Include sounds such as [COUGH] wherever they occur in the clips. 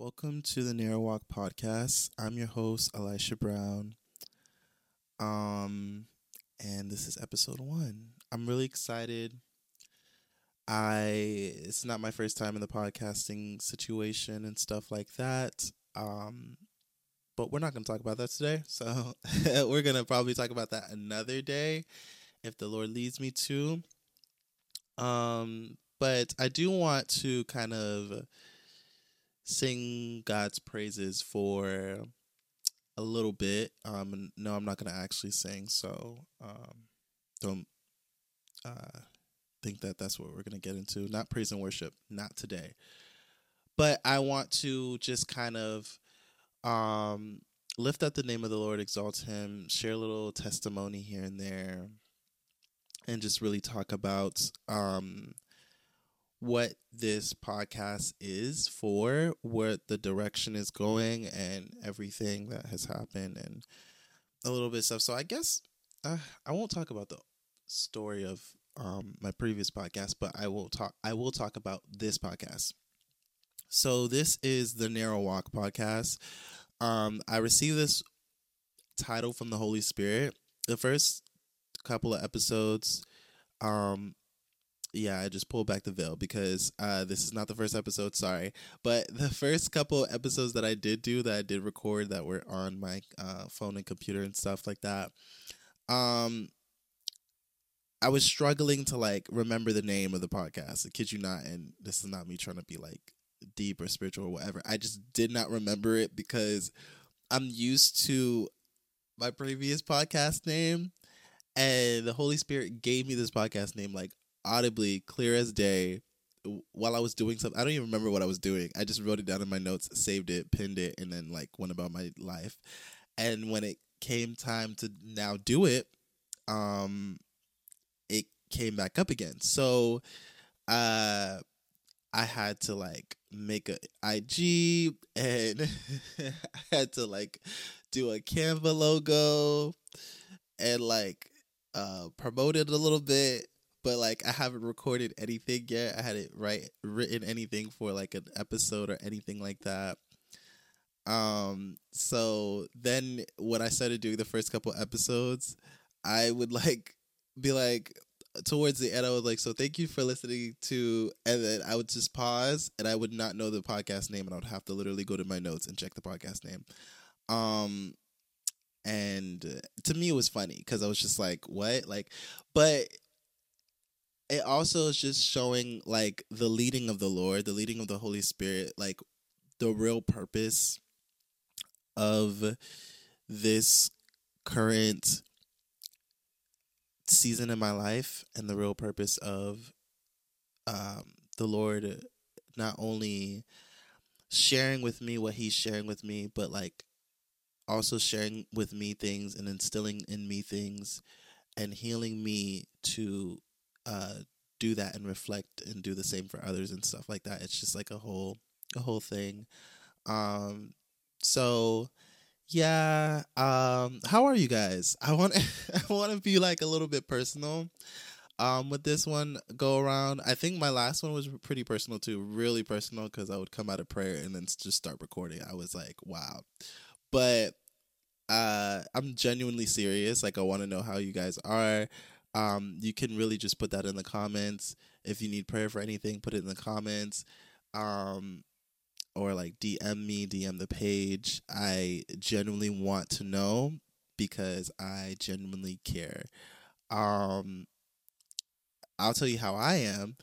Welcome to the Narrow Walk podcast. I'm your host, Elisha Brown. Um, and this is episode one. I'm really excited. I it's not my first time in the podcasting situation and stuff like that. Um, but we're not going to talk about that today. So [LAUGHS] we're going to probably talk about that another day if the Lord leads me to. Um, but I do want to kind of sing God's praises for a little bit. Um, no, I'm not gonna actually sing, so um, don't uh, think that that's what we're gonna get into. Not praise and worship, not today. But I want to just kind of um, lift up the name of the Lord, exalt Him, share a little testimony here and there, and just really talk about um, what this podcast is for, what the direction is going, and everything that has happened, and a little bit of stuff. So I guess uh, I won't talk about the story of um, my previous podcast, but I will talk. I will talk about this podcast. So this is the Narrow Walk podcast. Um, I received this title from the Holy Spirit. The first couple of episodes, um, yeah, I just pulled back the veil because uh, this is not the first episode. Sorry, but the first couple episodes that I did do that I did record that were on my uh, phone and computer and stuff like that. Um, I was struggling to like remember the name of the podcast. I kid you not, and this is not me trying to be like deep or spiritual or whatever. I just did not remember it because I'm used to my previous podcast name and the Holy Spirit gave me this podcast name like audibly, clear as day, while I was doing something. I don't even remember what I was doing. I just wrote it down in my notes, saved it, pinned it, and then like went about my life. And when it came time to now do it, um, it came back up again. So, uh, I had to like make a IG and [LAUGHS] I had to like do a Canva logo and like uh promote it a little bit but like I haven't recorded anything yet. I hadn't write written anything for like an episode or anything like that. Um so then when I started doing the first couple episodes, I would [LAUGHS] like be like towards the end I was like, so thank you for listening to and then I would just pause and I would not know the podcast name and I would have to literally go to my notes and check the podcast name. Um and to me it was funny because I was just like, what? Like but it also is just showing like the leading of the Lord, the leading of the Holy Spirit, like the real purpose of this current season in my life and the real purpose of um, the Lord not only sharing with me what he's sharing with me, but like also sharing with me things and instilling in me things and healing me to uh, do that and reflect and do the same for others and stuff like that. It's just like a whole a whole thing. Um, so yeah, um, how are you guys? I want [LAUGHS] I want to be like a little bit personal. Um, with this one go around, I think my last one was pretty personal too, really personal because I would come out of prayer and then just start recording. I was like, wow, but uh, I'm genuinely serious. Like, I want to know how you guys are. Um, you can really just put that in the comments. If you need prayer for anything, put it in the comments. Um, or like DM me, DM the page. I genuinely want to know because I genuinely care. Um, I'll tell you how I am.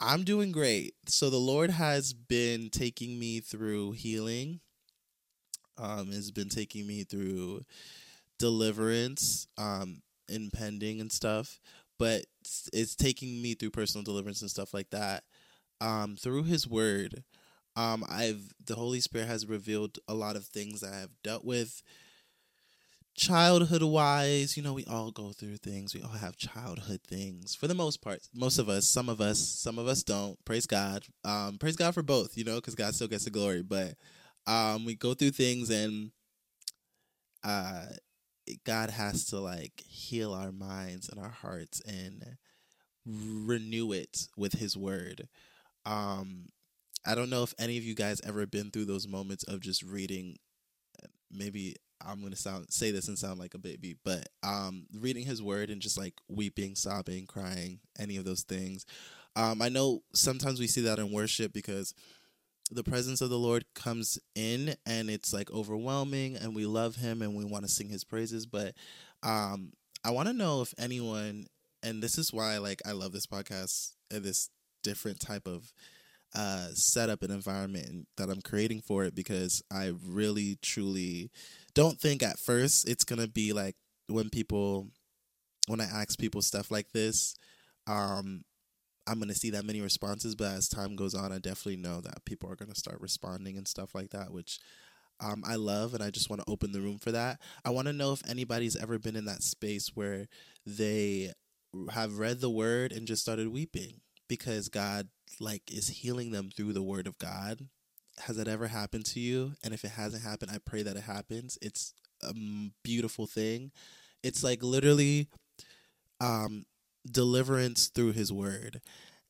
I'm doing great. So the Lord has been taking me through healing. Um, has been taking me through deliverance. Um, impending and stuff, but it's, it's taking me through personal deliverance and stuff like that. Um, through His Word, um, I've the Holy Spirit has revealed a lot of things I have dealt with childhood wise, you know, we all go through things. We all have childhood things for the most part. Most of us, some of us, some of us don't. Praise God. Um, praise God for both, you know, because God still gets the glory. But um, we go through things and uh, God has to like heal our minds and our hearts and renew it with his word. Um I don't know if any of you guys ever been through those moments of just reading. Maybe I'm gonna sound say this and sound like a baby, but um, reading His Word and just like weeping, sobbing, crying, any of those things. Um, I know sometimes we see that in worship because the presence of the Lord comes in and it's like overwhelming and we love him and we want to sing his praises but um I want to know if anyone and this is why like I love this podcast and this different type of uh setup and environment that I'm creating for it because I really truly don't think at first it's going to be like when people when I ask people stuff like this um I'm going to see that many responses, but as time goes on, I definitely know that people are going to start responding and stuff like that, which um, I love, and I just want to open the room for that. I want to know if anybody's ever been in that space where they have read the word and just started weeping because God like is healing them through the word of God. Has that ever happened to you? And if it hasn't happened, I pray that it happens. It's a beautiful thing. It's like literally um deliverance through his word.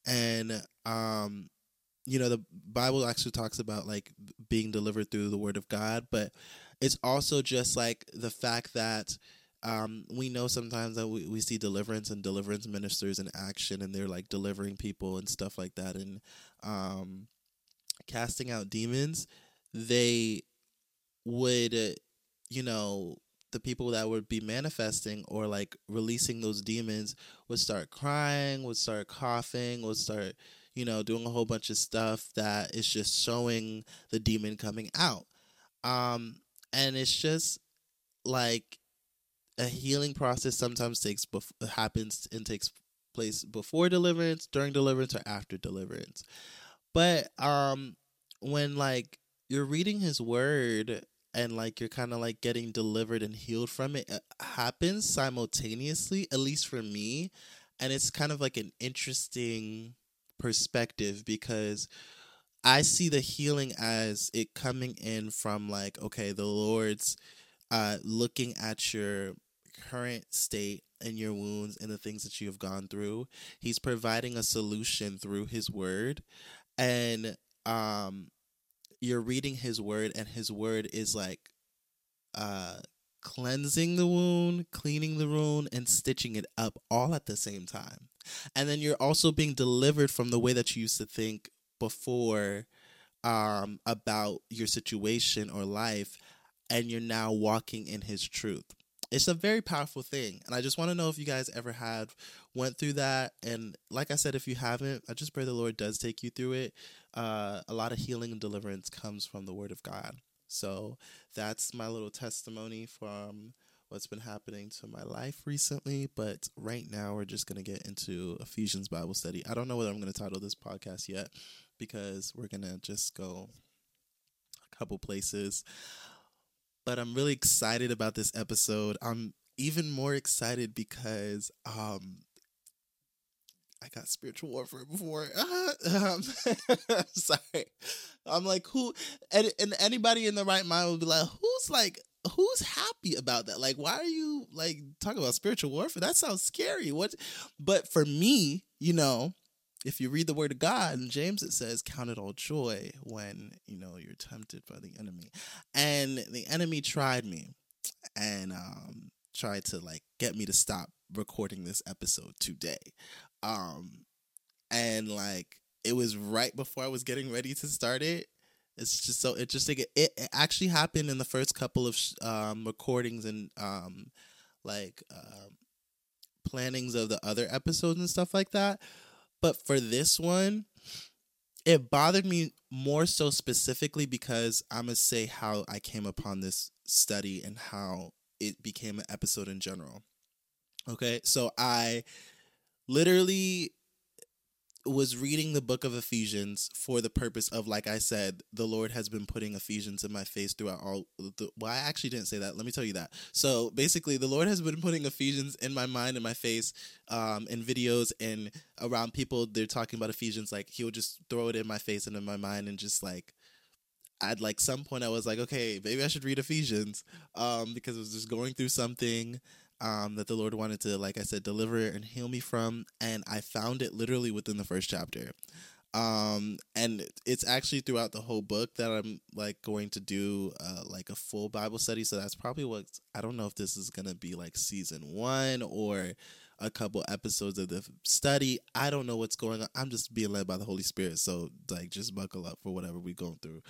And um you know the bible actually talks about like being delivered through the word of god but it's also just like the fact that um, we know sometimes that we, we see deliverance and deliverance ministers in action and they're like delivering people and stuff like that. And um, casting out demons they would you know the people that would be manifesting or like releasing those demons would start crying, would start coughing, would start, you know, doing a whole bunch of stuff that is just showing the demon coming out. Um, and it's just like a healing process sometimes takes bef- happens and takes place before deliverance, during deliverance, or after deliverance. But um, when like you're reading his word and like you're kind of like getting delivered and healed from it, it happens simultaneously at least for me and it's kind of like an interesting perspective because I see the healing as it coming in from like okay the Lord's uh looking at your current state and your wounds and the things that you have gone through. He's providing a solution through his word and um you're reading his word and his word is like uh cleansing the wound, cleaning the wound, and stitching it up all at the same time. And then you're also being delivered from the way that you used to think before um, about your situation or life, and you're now walking in His truth. It's a very powerful thing, and I just want to know if you guys ever had went through that. And like I said, if you haven't, I just pray the Lord does take you through it uh, a lot of healing and deliverance comes from the Word of God. So that's my little testimony from what's been happening to my life recently. But right now, we're just going to get into Ephesians Bible study. I don't know whether I'm going to title this podcast yet because we're going to just go a couple places. But I'm really excited about this episode. I'm even more excited because um, I got spiritual warfare before. [LAUGHS] um, [LAUGHS] sorry. I'm like, who, and, and anybody in the right mind would be like, who's like, who's happy about that? Like, why are you like talking about spiritual warfare? That sounds scary. What? But for me, you know, if you read the word of God in James, it says, Count it all joy when, you know, you're tempted by the enemy. And the enemy tried me and um, tried to like get me to stop recording this episode today. Um, and like it was right before I was getting ready to start it. It's just so interesting. It, it actually happened in the first couple of um, recordings and um, like uh, plannings of the other episodes and stuff like that. But for this one, it bothered me more so specifically because I'm gonna say how I came upon this study and how it became an episode in general. Okay, so I literally was reading the book of Ephesians for the purpose of, like I said, the Lord has been putting Ephesians in my face throughout all. The, well, I actually didn't say that. Let me tell you that. So basically, the Lord has been putting Ephesians in my mind and my face, um, in videos and around people. They're talking about Ephesians. Like He would just throw it in my face and in my mind, and just like at like some point, I was like, okay, maybe I should read Ephesians, um, because I was just going through something um, that the Lord wanted to, like I said, deliver and heal me from. And I found it literally within the first chapter. Um, and it's actually throughout the whole book that I'm like going to do uh, like a full Bible study. So that's probably what I don't know if this is gonna be like season one or a couple episodes of the study. I don't know what's going on. I'm just being led by the Holy Spirit. So like just buckle up for whatever we're going through.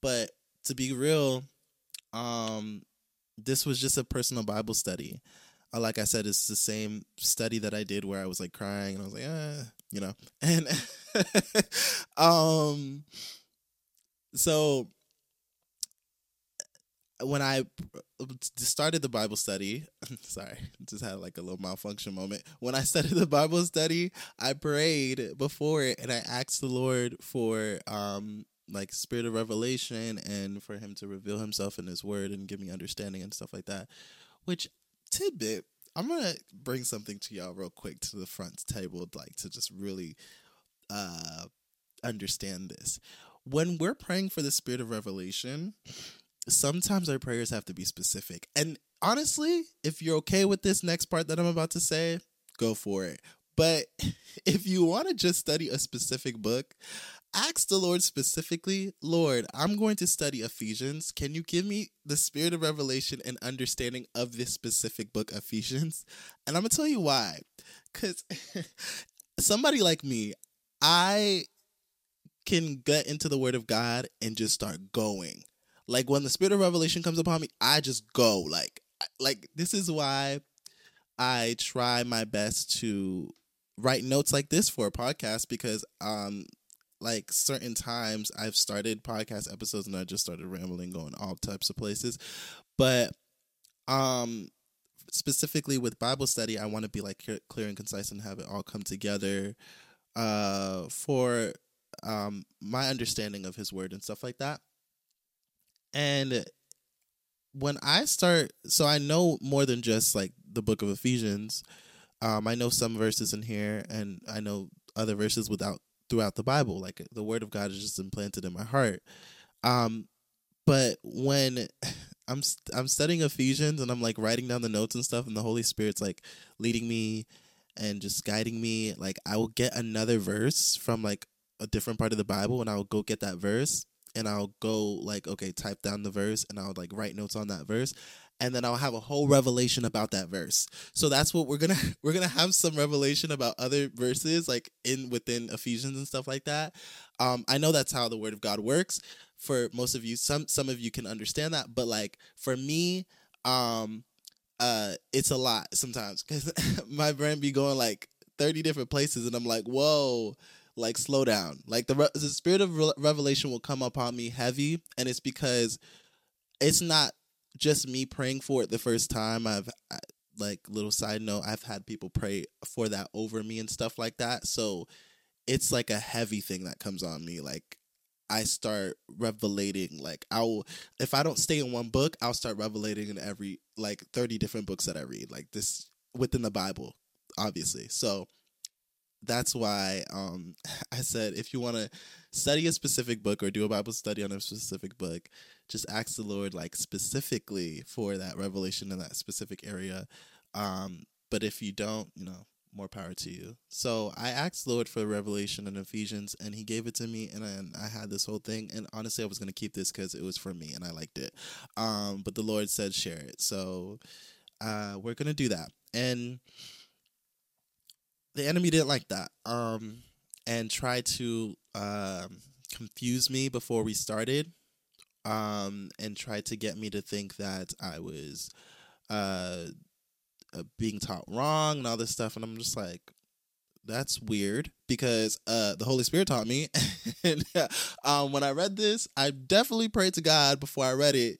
But to be real, um, this was just a personal Bible study. Uh, like I said, it's the same study that I did where I was like crying and I was like, ah, you know, [LAUGHS] and um, so when I started the Bible study, [LAUGHS] sorry, just had like a little malfunction moment. When I started the Bible study, I prayed before it and I asked the Lord for um like spirit of revelation and for him to reveal himself in his word and give me understanding and stuff like that. Which tidbit, I'm gonna bring something to y'all real quick to the front table, like to just really uh understand this. When we're praying for the spirit of revelation, sometimes our prayers have to be specific. And honestly, if you're okay with this next part that I'm about to say, go for it. But [LAUGHS] if you want to just study a specific book, ask the Lord specifically, Lord, I'm going to study Ephesians. Can you give me the spirit of revelation and understanding of this specific book, Ephesians? And I'm going to tell you why. Because [LAUGHS] somebody like me, I can get into the word of God and just start going. Like when the spirit of revelation comes upon me, I just go. Like like this is why I try my best to write notes like this for a podcast because um like certain times I've started podcast episodes and I just started rambling going all types of places. But um specifically with Bible study, I want to be like clear and concise and have it all come together uh for um my understanding of his word and stuff like that. And when I start, so I know more than just like the book of Ephesians. Um, I know some verses in here, and I know other verses without throughout the Bible. Like the Word of God is just implanted in my heart. Um, but when [SIGHS] I'm I'm studying Ephesians and I'm like writing down the notes and stuff, and the Holy Spirit's like leading me and just guiding me, like I will get another verse from like a different part of the Bible, and I'll go get that verse, and I'll go like okay, type down the verse and I'll like write notes on that verse and then I'll have a whole revelation about that verse. So that's what we're going [LAUGHS] to we're going to have some revelation about other verses like in within Ephesians and stuff like that. Um I know that's how the word of God works. For most of you some some of you can understand that, but like for me um uh it's a lot sometimes cuz [LAUGHS] my brain be going like 30 different places and I'm like, "Whoa, like slow down like the, re- the spirit of re- revelation will come upon me heavy and it's because it's not just me praying for it the first time i've like little side note i've had people pray for that over me and stuff like that. So it's like a heavy thing that comes on me like i start revelating like i'll if i don't stay in one book i'll start revelating in every like 30 different books that i read like this within the bible obviously. So that's why um, [LAUGHS] I said if you want to study a specific book or do a Bible study on a specific book, just ask the Lord like specifically for that revelation in that specific area. Um, but if you don't, you know, more power to you. So I asked the Lord for revelation in Ephesians, and He gave it to me, and I, I had this whole thing. And honestly, I was gonna keep this because it was for me, and I liked it. Um, but the Lord said share it, so uh, we're gonna do that. And the enemy didn't like that um, and tried to um, confuse me before we started um, and tried to get me to think that I was uh, uh, being taught wrong and all this stuff. And I'm just like, that's weird because uh, the Holy Spirit taught me. [LAUGHS] and um, when I read this, I definitely prayed to God before I read it.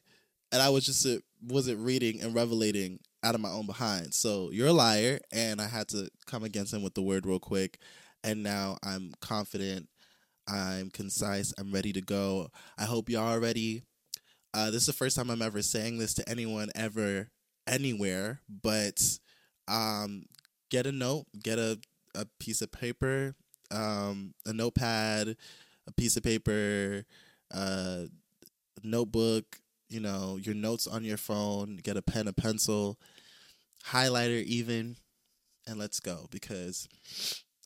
And I was just uh, wasn't reading and revelating out of my own behind. So you're a liar, and I had to come against him with the word real quick. And now I'm confident, I'm concise, I'm ready to go. I hope y'all are ready. Uh, this is the first time I'm ever saying this to anyone ever, anywhere. But um, get a note, get a a piece of paper, um, a notepad, a piece of paper, uh, notebook, you know, your notes on your phone, get a pen, a pencil, highlighter even, and let's go because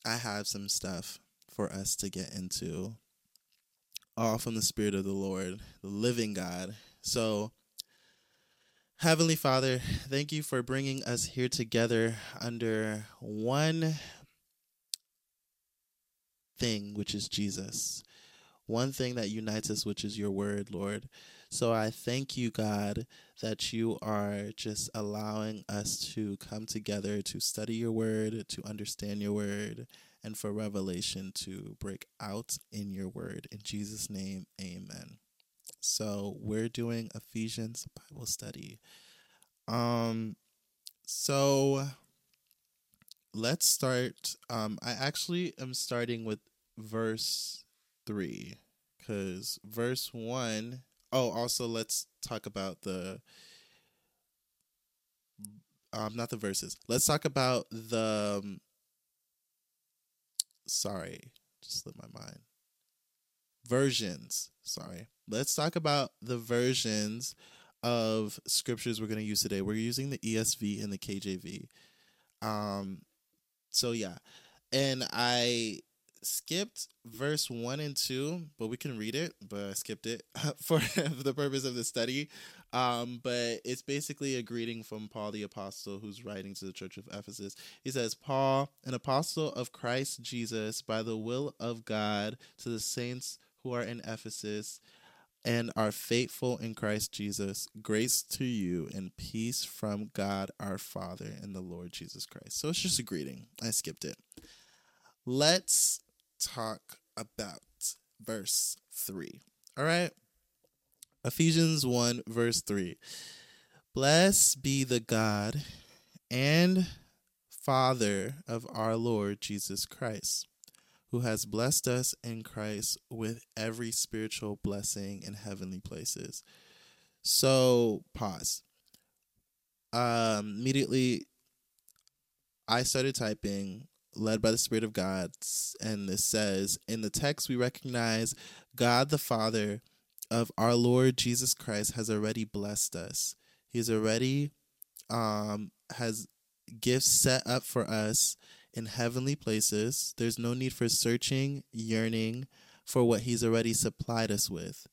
I have some stuff for us to get into. All from the Spirit of the Lord, the living God. So, Heavenly Father, thank you for bringing us here together under one thing, which is Jesus. One thing that unites us, which is your word, Lord. So I thank you, God, that you are just allowing us to come together to study your word, to understand your word, and for revelation to break out in your word. In Jesus' name, amen. So we're doing Ephesians Bible study. Um, so let's start. Um, I actually am starting with verse three because verse one oh also let's talk about the um not the verses let's talk about the um, sorry just slipped my mind. Versions sorry. Let's talk about the versions of scriptures we're going to use today. We're using the esv and the kjv um so yeah. And i skipped verse one and two, but we can read it, but I skipped it [LAUGHS] for [LAUGHS] the purpose of the study. Um, but it's basically a greeting from Paul the Apostle who's writing to the church of Ephesus. He says, Paul, an apostle of Christ Jesus, by the will of God, to the saints who are in Ephesus and are faithful in Christ Jesus, grace to you and peace from God our Father and the Lord Jesus Christ. So it's just a greeting. I skipped it. Let's talk about verse 3. All right. Ephesians 1, verse 3. Blessed be the God and Father of our Lord Jesus Christ, who has blessed us in Christ with every spiritual blessing in heavenly places. So, pause. Um, immediately, I started typing led by the Spirit of God. And this says, In the text, we recognize God the Father of our Lord Jesus Christ has already blessed us. He's already um, has gifts set up for us in heavenly places. There's no need for searching, yearning for what He's already supplied us with.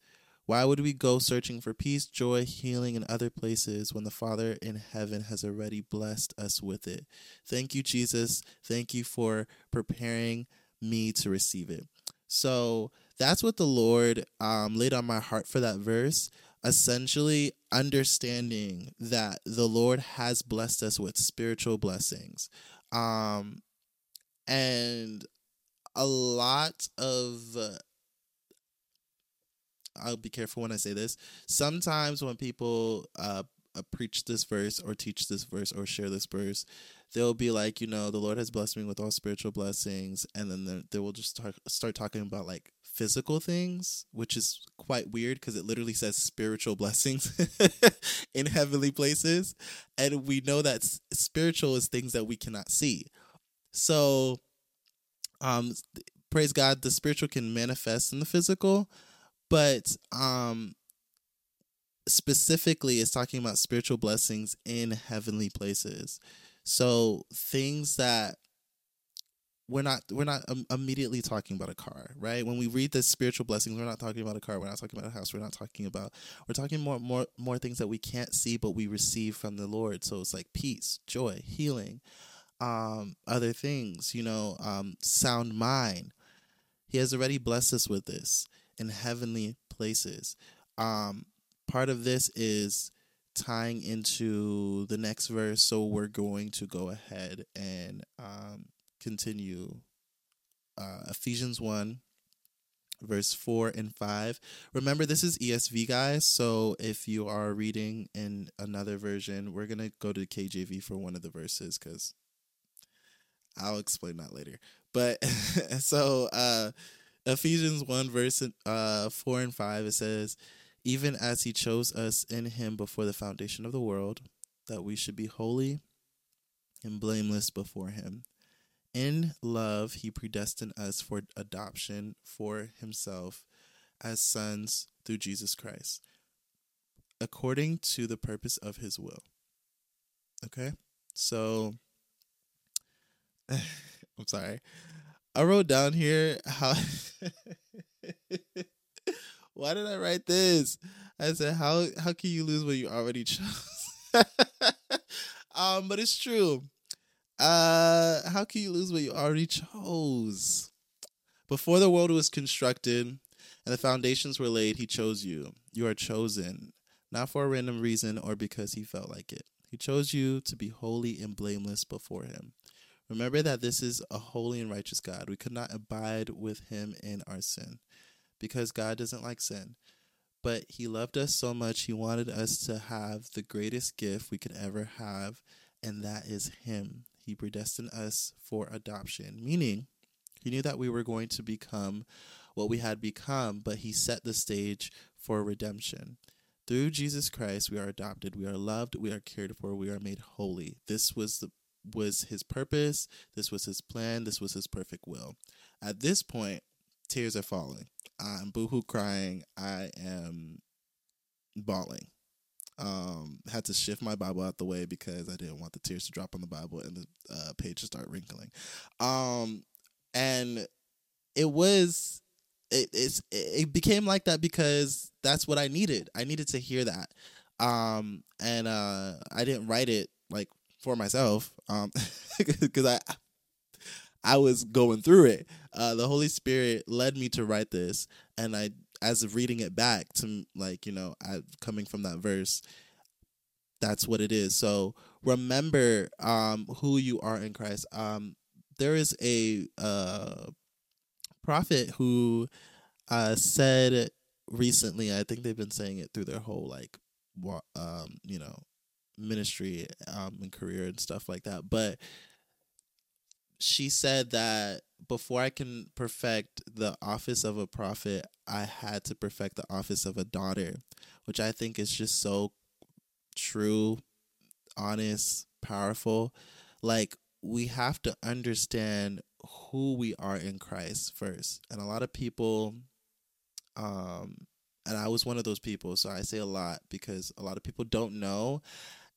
Why would we go searching for peace, joy, healing in other places when the Father in heaven has already blessed us with it? Thank you, Jesus. Thank you for preparing me to receive it. So that's what the Lord um, laid on my heart for that verse. Essentially, understanding that the Lord has blessed us with spiritual blessings. Um, and a lot of I'll be careful when I say this. Sometimes when people uh, uh, preach this verse or teach this verse or share this verse, they'll be like, you know, the Lord has blessed me with all spiritual blessings, and then they will just start start talking about like physical things, which is quite weird because it literally says spiritual blessings [LAUGHS] in heavenly places, and we know that spiritual is things that we cannot see. So, um, praise God, the spiritual can manifest in the physical but um specifically it's talking about spiritual blessings in heavenly places. So things that we're not we're not um, immediately talking about a car right? When we read the spiritual blessings we're not talking about a car. We're not talking about a house. We're not talking about we're talking more more more things that we can't see but we receive from the lord. So it's like peace joy healing um other things you know um sound mind. He has already blessed us with this in heavenly places. Um, part of this is tying into the next verse, so we're going to go ahead and um, continue uh, Ephesians 1, verse 4 and 5. Remember, this is ESV, guys, so if you are reading in another version, we're going to go to KJV for one of the verses because I'll explain that later. But [LAUGHS] so, uh, Ephesians 1, verse uh, 4 and 5, it says, Even as he chose us in him before the foundation of the world, that we should be holy and blameless before him. In love, he predestined us for adoption for himself as sons through Jesus Christ, according to the purpose of his will. Okay? So, [LAUGHS] I'm sorry. I wrote down here how. [LAUGHS] Why did I write this? I said, "How how can you lose what you already chose?" [LAUGHS] um, but it's true. Uh, how can you lose what you already chose? Before the world was constructed and the foundations were laid, He chose you. You are chosen, not for a random reason or because He felt like it. He chose you to be holy and blameless before Him. Remember that this is a holy and righteous God. We could not abide with Him in our sin because God doesn't like sin. But He loved us so much, He wanted us to have the greatest gift we could ever have, and that is Him. He predestined us for adoption, meaning He knew that we were going to become what we had become, but He set the stage for redemption. Through Jesus Christ, we are adopted, we are loved, we are cared for, we are made holy. This was the was his purpose, this was his plan, this was his perfect will. At this point, tears are falling. I'm boohoo crying. I am bawling. Um, had to shift my Bible out the way because I didn't want the tears to drop on the Bible and the uh, page to start wrinkling. Um, and it was it it's it became like that because that's what I needed. I needed to hear that. Um, and uh, I didn't write it like for myself um [LAUGHS] because i i was going through it. Uh the holy spirit led me to write this and i as of reading it back to like you know I, coming from that verse that's what it is. So remember um who you are in christ. Um there is a uh prophet who uh said recently i think they've been saying it through their whole like um you know ministry um, and career and stuff like that. But she said that before I can perfect the office of a prophet, I had to perfect the office of a daughter, which I think is just so true, honest, powerful. Like, we have to understand who we are in Christ first. And a lot of people, um, and I was one of those people, so I say a lot because a lot of people don't know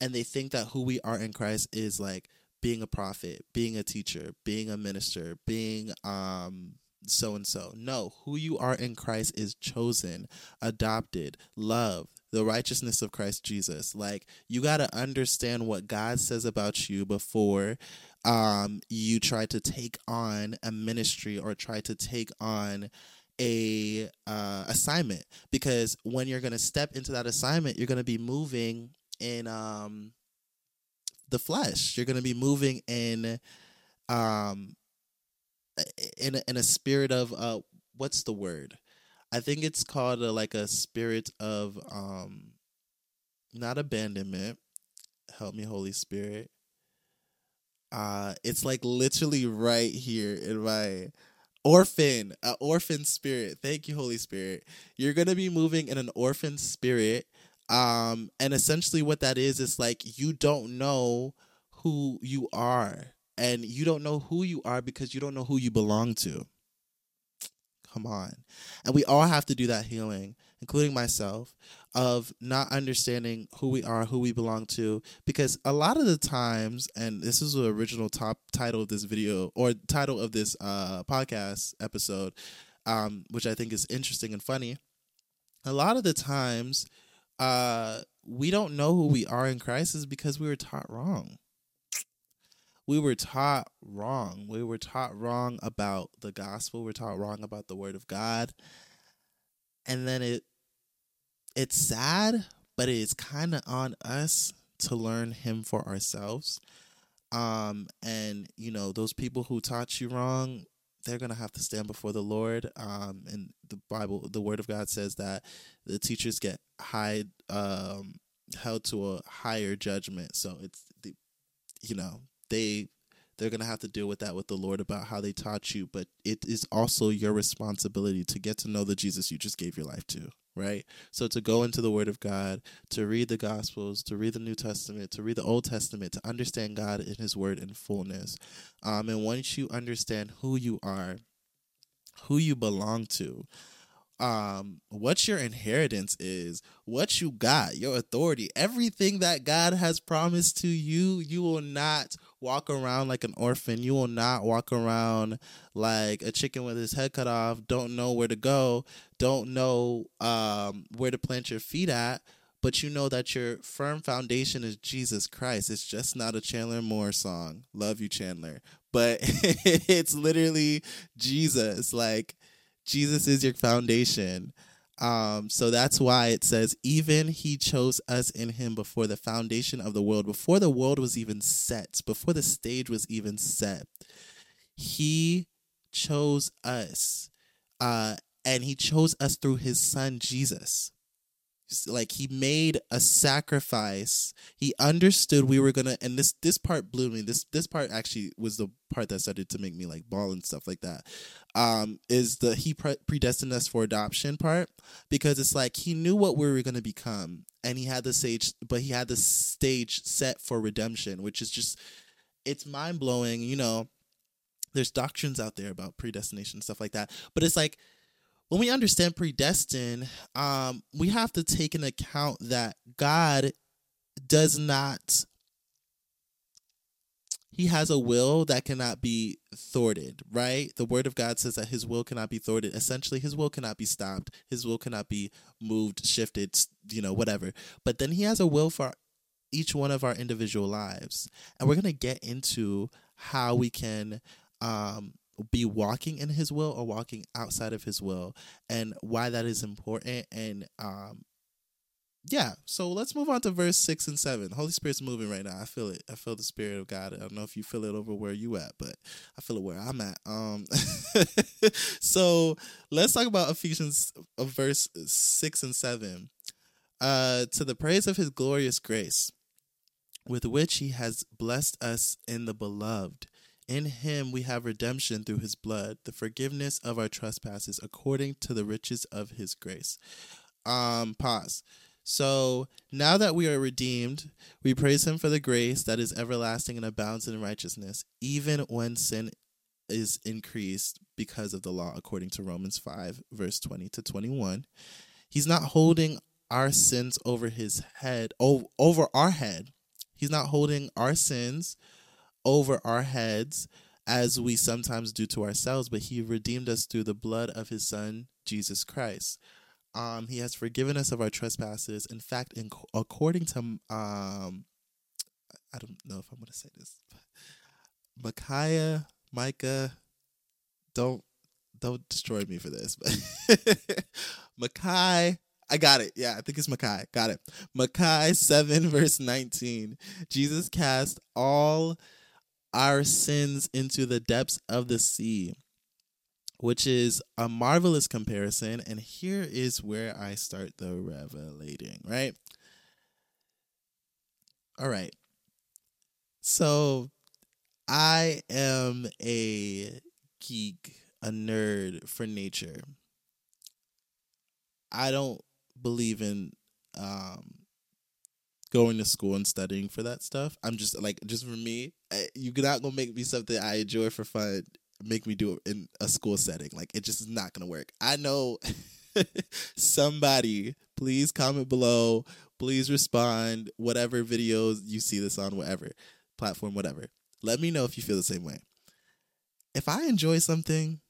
and they think that who we are in Christ is like being a prophet, being a teacher, being a minister, being um so and so. No, who you are in Christ is chosen, adopted, loved, the righteousness of Christ Jesus. Like you got to understand what God says about you before um you try to take on a ministry or try to take on a uh, assignment because when you're going to step into that assignment you're going to be moving in um the flesh. You're going to be moving in um in a, in a spirit of uh what's the word? I think it's called a, like a spirit of um not abandonment. Help me Holy Spirit. Uh it's like literally right here in my orphan, an orphan spirit. Thank you Holy Spirit. You're going to be moving in an orphan spirit um, and essentially what that is is like you don't know who you are. And you don't know who you are because you don't know who you belong to. Come on. And we all have to do that healing, including myself, of not understanding who we are, who we belong to. Because a lot of the times, and this is the original top title of this video or title of this uh, podcast episode, um, which I think is interesting and funny. A lot of the times, uh, we don't know who we are in Christ is because we were taught wrong. We were taught wrong. We were taught wrong about the gospel. We're taught wrong about the word of God. And then it it's sad, but it's kind of on us to learn him for ourselves. Um and you know, those people who taught you wrong, they're going to have to stand before the Lord. Um, and the Bible, the Word of God says that the teachers get high, um, held to a higher judgment. So it's the, you know, they they're going to have to deal with that with the Lord about how they taught you, but it is also your responsibility to get to know the Jesus you just gave your life to, right? So to go into the Word of God, to read the Gospels, to read the New Testament, to read the Old Testament, to understand God in His Word in fullness. Um, and once you understand who you are, who you belong to, um what your inheritance is what you got your authority everything that god has promised to you you will not walk around like an orphan you will not walk around like a chicken with his head cut off don't know where to go don't know um where to plant your feet at but you know that your firm foundation is Jesus Christ. It's just not a Chandler Moore song. Love you, Chandler. But [LAUGHS] it's literally Jesus. Like, Jesus is your foundation. Um, so that's why it says, even he chose us in him before the foundation of the world, before the world was even set, before the stage was even set. He chose us. Uh, and he chose us through his son Jesus like he made a sacrifice. He understood we were gonna and this this part blew me. This this part actually was the part that started to make me like bawl and stuff like that um is the he pre- predestined us for adoption part because it's like he knew what we were gonna become and he had the stage but he had the stage set for redemption which is just it's mind-blowing you know. There's doctrines out there about predestination stuff like that but it's like when we understand predestined, um, we have to take into account that God does not he has a will that cannot be thwarted, right? The word of God says that his will cannot be thwarted. Essentially, his will cannot be stopped. His will cannot be moved, shifted, you know, whatever. But then he has a will for each one of our individual lives. And we're going to get into how we can um, be walking in his will or walking outside of his will and why that is important and um yeah so let's move on to verse 6 and 7 holy spirit's moving right now. I feel it. I feel the spirit of god. I don't know if you feel it over where you at but i feel it where i'm at. Um [LAUGHS] so let's talk about ephesians uh, verse 6 and 7 uh to the praise of his glorious grace with which he has blessed us in the beloved in him we have redemption through his blood, the forgiveness of our trespasses according to the riches of his grace. Um, pause. So now that we are redeemed, we praise him for the grace that is everlasting and abounds in righteousness, even when sin is increased because of the law, according to Romans 5, verse 20 to 21. He's not holding our sins over his head, over our head. He's not holding our sins over our heads as we sometimes do to ourselves, but he redeemed us through the blood of his son, Jesus Christ. Um, he has forgiven us of our trespasses. In fact, in, according to, um, I don't know if I'm going to say this, Micaiah, Micah, don't don't destroy me for this, but [LAUGHS] Micaiah, I got it. Yeah, I think it's Micaiah. Got it. Micaiah 7, verse 19. Jesus cast all our sins into the depths of the sea, which is a marvelous comparison. And here is where I start the revelating, right? All right. So I am a geek, a nerd for nature. I don't believe in um, going to school and studying for that stuff. I'm just like, just for me, you're not gonna make me something I enjoy for fun. Make me do it in a school setting. Like it just is not gonna work. I know [LAUGHS] somebody. Please comment below. Please respond. Whatever videos you see this on, whatever platform, whatever. Let me know if you feel the same way. If I enjoy something,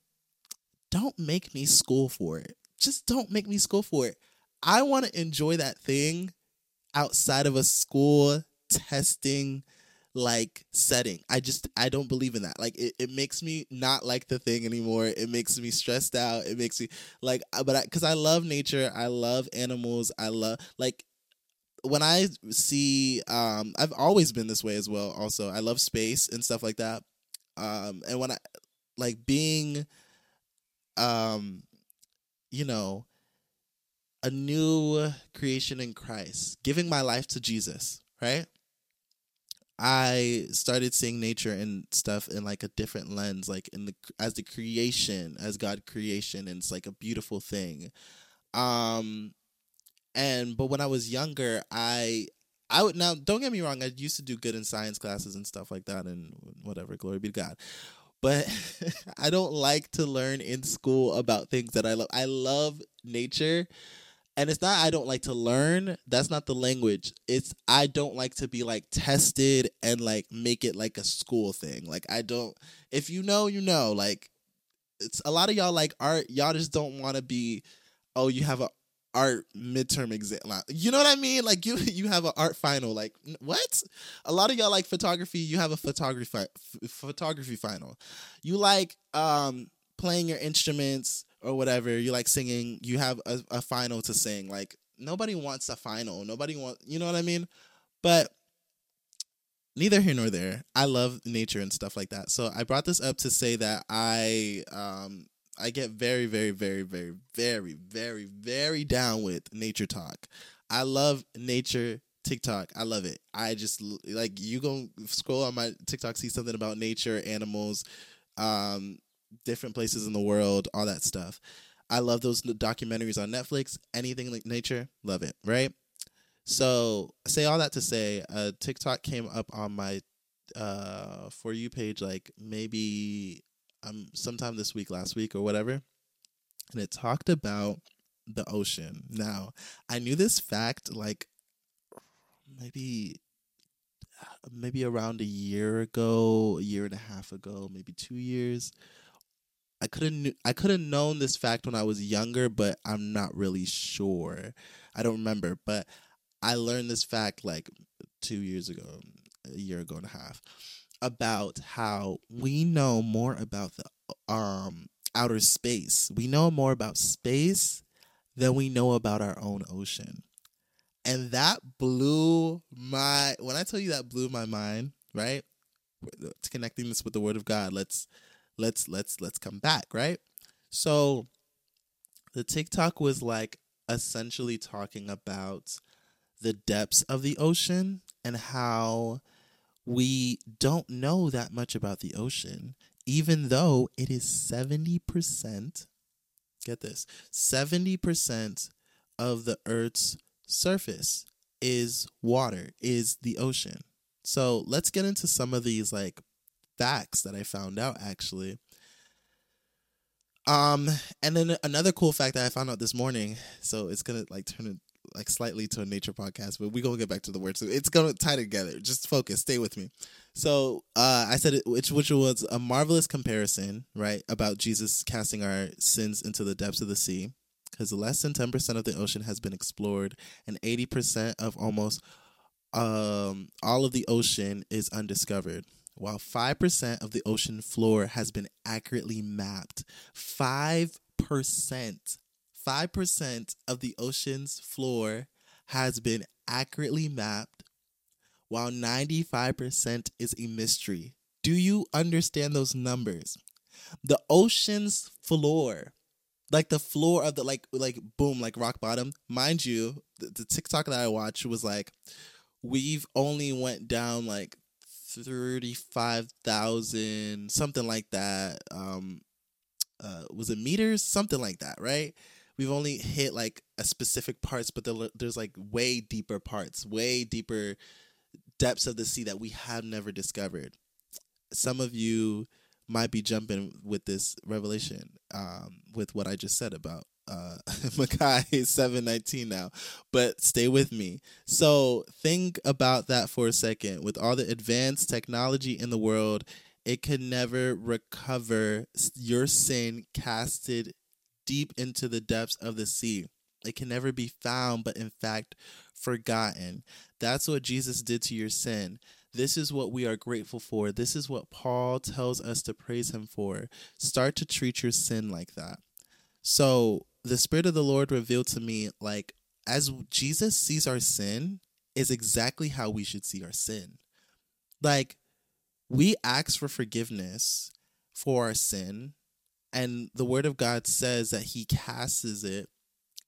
don't make me school for it. Just don't make me school for it. I want to enjoy that thing outside of a school testing like setting. I just I don't believe in that. Like it, it makes me not like the thing anymore. It makes me stressed out. It makes me like but I cuz I love nature. I love animals. I love like when I see um I've always been this way as well also. I love space and stuff like that. Um and when I like being um you know a new creation in Christ, giving my life to Jesus, right? I started seeing nature and stuff in like a different lens, like in the as the creation, as God creation, and it's like a beautiful thing. Um, and but when I was younger, I I would now don't get me wrong, I used to do good in science classes and stuff like that, and whatever, glory be to God. but [LAUGHS] I don't like to learn in school about things that I love. I love nature. And it's not I don't like to learn. That's not the language. It's I don't like to be like tested and like make it like a school thing. Like I don't if you know, you know. Like it's a lot of y'all like art, y'all just don't want to be oh, you have a art midterm exam. You know what I mean? Like you [LAUGHS] you have an art final. Like what? A lot of y'all like photography. You have a photography f- photography final. You like um playing your instruments or whatever. You like singing. You have a, a final to sing. Like nobody wants a final. Nobody wants. You know what I mean? But neither here nor there. I love nature and stuff like that. So I brought this up to say that I um I get very, very, very, very, very, very, very down with nature talk. I love nature TikTok. I love it. I just like you go scroll on my TikTok, see something about nature, animals, um, different places in the world, all that stuff. I love those documentaries on Netflix. Anything like nature, love it. Right. So say all that to say, uh, TikTok came up on my uh for you page like maybe um sometime this week, last week or whatever, and it talked about the ocean. Now, I knew this fact like maybe maybe around a year ago, a year and a half ago, maybe 2 years. I could have I could have known this fact when I was younger, but I'm not really sure. I don't remember, but I learned this fact like 2 years ago, a year ago and a half about how we know more about the um outer space. We know more about space than we know about our own ocean. And that blew my when I tell you that blew my mind, right? Connecting this with the word of God. Let's let's let's let's come back, right? So the TikTok was like essentially talking about the depths of the ocean and how we don't know that much about the ocean, even though it is 70%, get this, 70% of the Earth's surface is water, is the ocean. So let's get into some of these like facts that I found out actually. Um, and then another cool fact that I found out this morning, so it's gonna like turn it like slightly to a nature podcast, but we gonna get back to the words. So it's gonna tie together. Just focus. Stay with me. So uh, I said it, which which was a marvelous comparison, right, about Jesus casting our sins into the depths of the sea, because less than ten percent of the ocean has been explored, and eighty percent of almost um, all of the ocean is undiscovered. While 5% of the ocean floor has been accurately mapped. 5%. 5% of the ocean's floor has been accurately mapped, while 95% is a mystery. Do you understand those numbers? The ocean's floor, like the floor of the like like boom, like rock bottom. Mind you, the, the TikTok that I watched was like, we've only went down like thirty five thousand, something like that. Um, uh, was it meters, something like that, right? we've only hit like a specific parts, but there's like way deeper parts, way deeper depths of the sea that we have never discovered. Some of you might be jumping with this revelation, um, with what I just said about uh [LAUGHS] Malachi 719 now. But stay with me. So think about that for a second. With all the advanced technology in the world, it can never recover your sin casted deep into the depths of the sea. It can never be found, but in fact, forgotten. That's what Jesus did to your sin. This is what we are grateful for. This is what Paul tells us to praise him for. Start to treat your sin like that. So, the Spirit of the Lord revealed to me, like, as Jesus sees our sin, is exactly how we should see our sin. Like, we ask for forgiveness for our sin and the word of God says that he casts it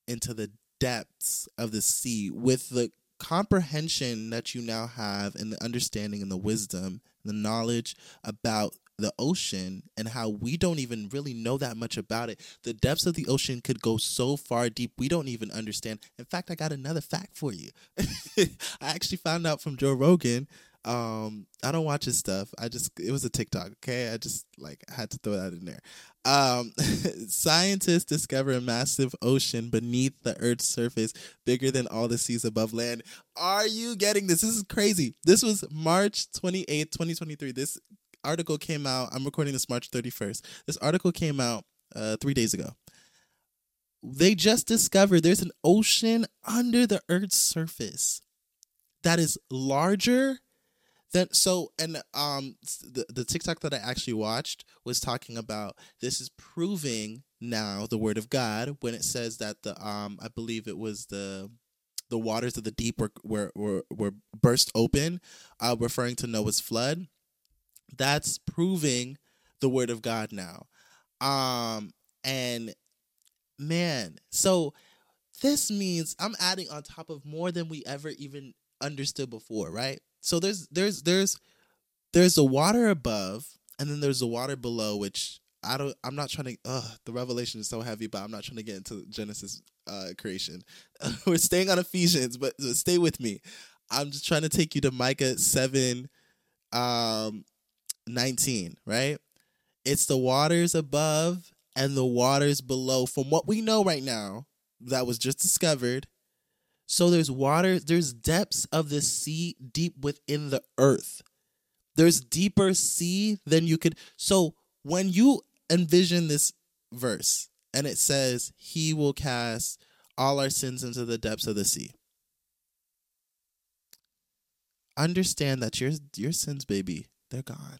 into the depths of the sea with the comprehension that you now have and the understanding and the wisdom, the knowledge about the ocean and how we don't even really know that much about it. The depths of the ocean could go so far deep we don't even understand. In fact, I got another fact for you. [LAUGHS] I actually found out from Joe Rogan Um, I don't watch his stuff. I just it was a TikTok. Okay, I just like had to throw that in there. Um, [LAUGHS] scientists discover a massive ocean beneath the Earth's surface, bigger than all the seas above land. Are you getting this? This is crazy. This was March twenty eighth, twenty twenty three. This article came out. I'm recording this March thirty first. This article came out uh, three days ago. They just discovered there's an ocean under the Earth's surface that is larger than so and um the, the TikTok that I actually watched was talking about this is proving now the word of God when it says that the um I believe it was the the waters of the deep were were were, were burst open uh referring to Noah's flood that's proving the word of God now um and man so this means I'm adding on top of more than we ever even understood before, right? So there's there's there's there's the water above and then there's the water below which I don't I'm not trying to uh the revelation is so heavy but I'm not trying to get into Genesis uh creation. [LAUGHS] We're staying on Ephesians but stay with me. I'm just trying to take you to Micah 7 um 19, right? It's the waters above and the waters below from what we know right now that was just discovered so there's water, there's depths of the sea deep within the earth. There's deeper sea than you could. So when you envision this verse and it says, He will cast all our sins into the depths of the sea. Understand that your your sins, baby, they're gone.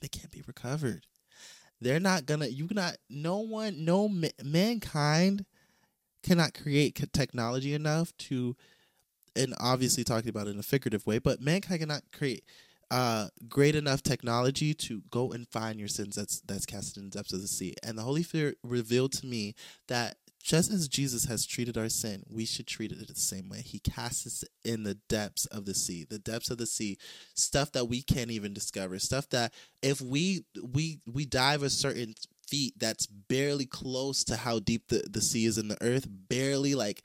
They can't be recovered. They're not gonna. You cannot. No one. No mankind cannot create technology enough to, and obviously talking about it in a figurative way, but mankind cannot create uh, great enough technology to go and find your sins that's that's casted in the depths of the sea. And the Holy Spirit revealed to me that just as Jesus has treated our sin, we should treat it the same way. He casts it in the depths of the sea, the depths of the sea, stuff that we can't even discover, stuff that if we we we dive a certain feet that's barely close to how deep the, the sea is in the earth, barely like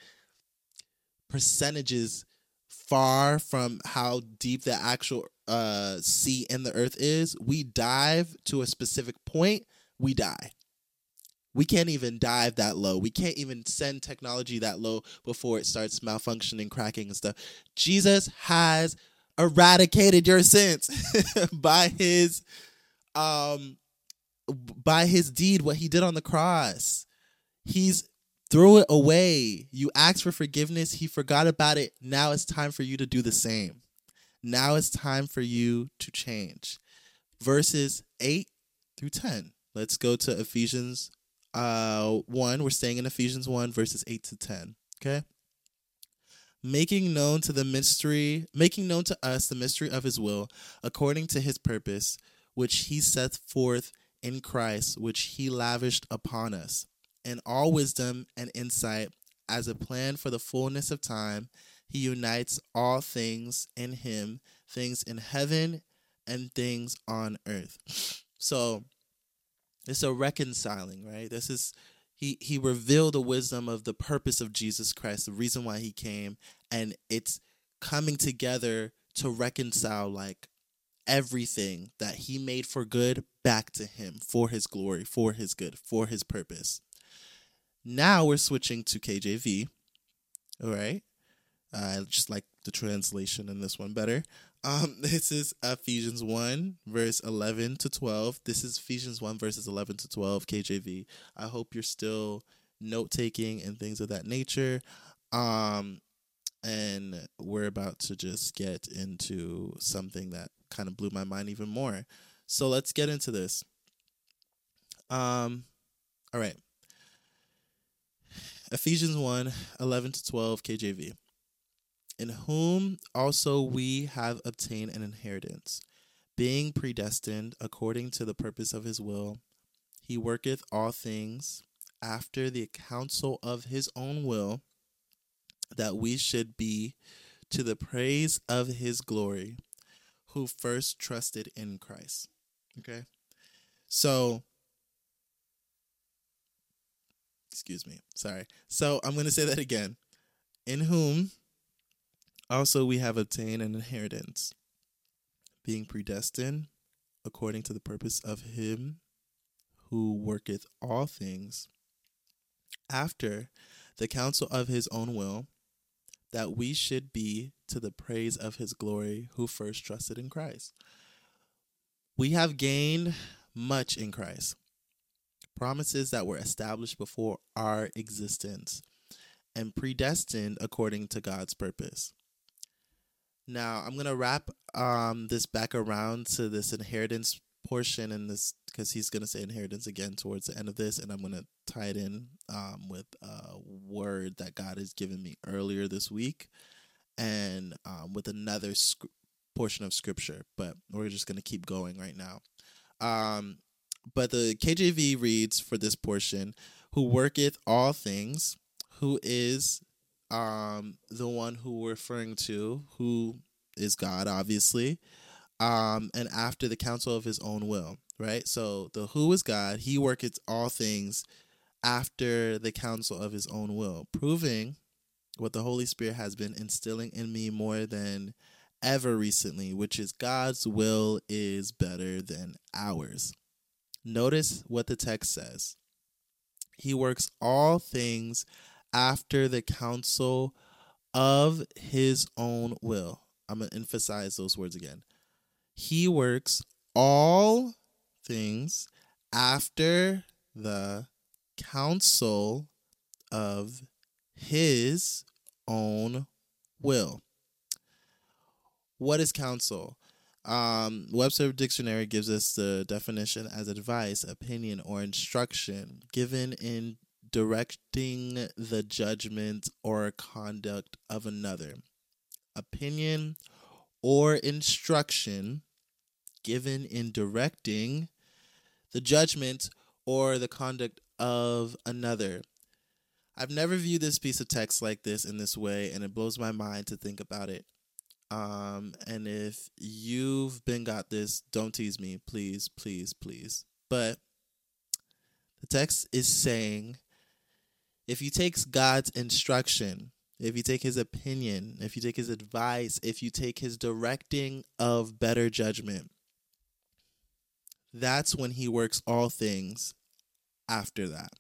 percentages far from how deep the actual uh, sea in the earth is. We dive to a specific point, we die. We can't even dive that low. We can't even send technology that low before it starts malfunctioning, cracking, and stuff. Jesus has eradicated your sins [LAUGHS] by his um by his deed, what he did on the cross. He's threw it away. You asked for forgiveness, he forgot about it. Now it's time for you to do the same. Now it's time for you to change. Verses 8 through 10. Let's go to Ephesians uh 1. We're staying in Ephesians 1 verses 8 to 10. Okay? Making known to the mystery, making known to us the mystery of his will, according to his purpose, which he set forth in Christ, which he lavished upon us, in all wisdom and insight, as a plan for the fullness of time. He unites all things in him, things in heaven and things on earth. So it's a reconciling, right? This is he he revealed the wisdom of the purpose of Jesus Christ, the reason why he came, and it's coming together to reconcile like everything that he made for good back to him for his glory, for his good, for his purpose. Now we're switching to KJV. All right. Uh, just like the translation in this one better. Um, [LAUGHS] this is Ephesians 1, verse 11 to 12. This is Ephesians 1, verses 11 to 12, KJV. I hope you're still note taking and things of that nature. Um, and we're about to just get into something that kind of blew my mind even more. So let's get into this. Um, all right. Ephesians 1 11 to 12 KJV. In whom also we have obtained an inheritance, being predestined according to the purpose of his will. He worketh all things after the counsel of his own will, that we should be to the praise of his glory who first trusted in Christ. Okay. So, excuse me. Sorry. So, I'm going to say that again. In whom also we have obtained an inheritance, being predestined according to the purpose of him who worketh all things after the counsel of his own will, that we should be to the praise of his glory who first trusted in Christ. We have gained much in Christ. Promises that were established before our existence and predestined according to God's purpose. Now, I'm to wrap um, this back around to this inheritance portion and this because he's to say inheritance again towards the end of this and i'm to tie it in um, with a word that god has given me earlier this week and um, with another sc- portion of scripture but we're just to keep going right now. Um, but the kjv reads for this portion who worketh all things who is um, the one who we're referring to who is god obviously um, and after the counsel of his own will, right? So the who is God, he worketh all things after the counsel of his own will, proving what the Holy Spirit has been instilling in me more than ever recently, which is God's will is better than ours. Notice what the text says. He works all things after the counsel of his own will. I'm going to emphasize those words again. He works all things after the counsel of his own will. What is counsel? Um, Webster Dictionary gives us the definition as advice, opinion, or instruction given in directing the judgment or conduct of another. Opinion or instruction given in directing the judgment or the conduct of another. I've never viewed this piece of text like this in this way, and it blows my mind to think about it. Um, and if you've been got this, don't tease me, please, please, please. But the text is saying if you take God's instruction if you take his opinion, if you take his advice, if you take his directing of better judgment, that's when he works all things after that.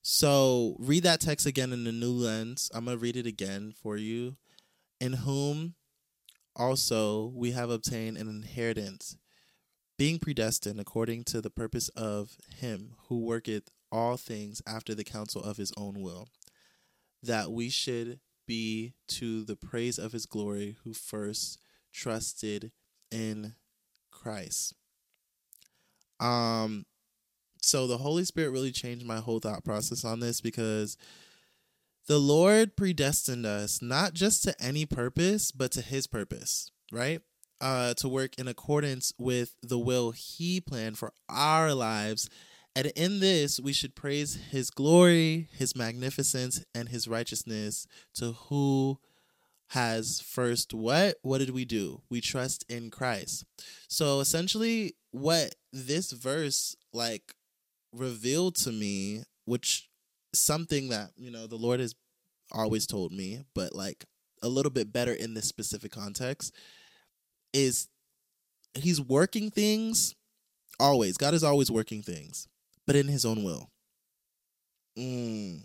So read that text again in the new lens. I'm going to read it again for you. In whom also we have obtained an inheritance, being predestined according to the purpose of him who worketh all things after the counsel of his own will that we should be to the praise of his glory who first trusted in Christ. Um so the Holy Spirit really changed my whole thought process on this because the Lord predestined us not just to any purpose, but to his purpose, right? Uh, to work in accordance with the will he planned for our lives and in this, we should praise his glory, his magnificence, and his righteousness to who has first what? What did we do? We trust in Christ. So essentially, what this verse like revealed to me, which something that, you know, the Lord has always told me, but like a little bit better in this specific context, is he's working things always. God is always working things but in his own will. Mm.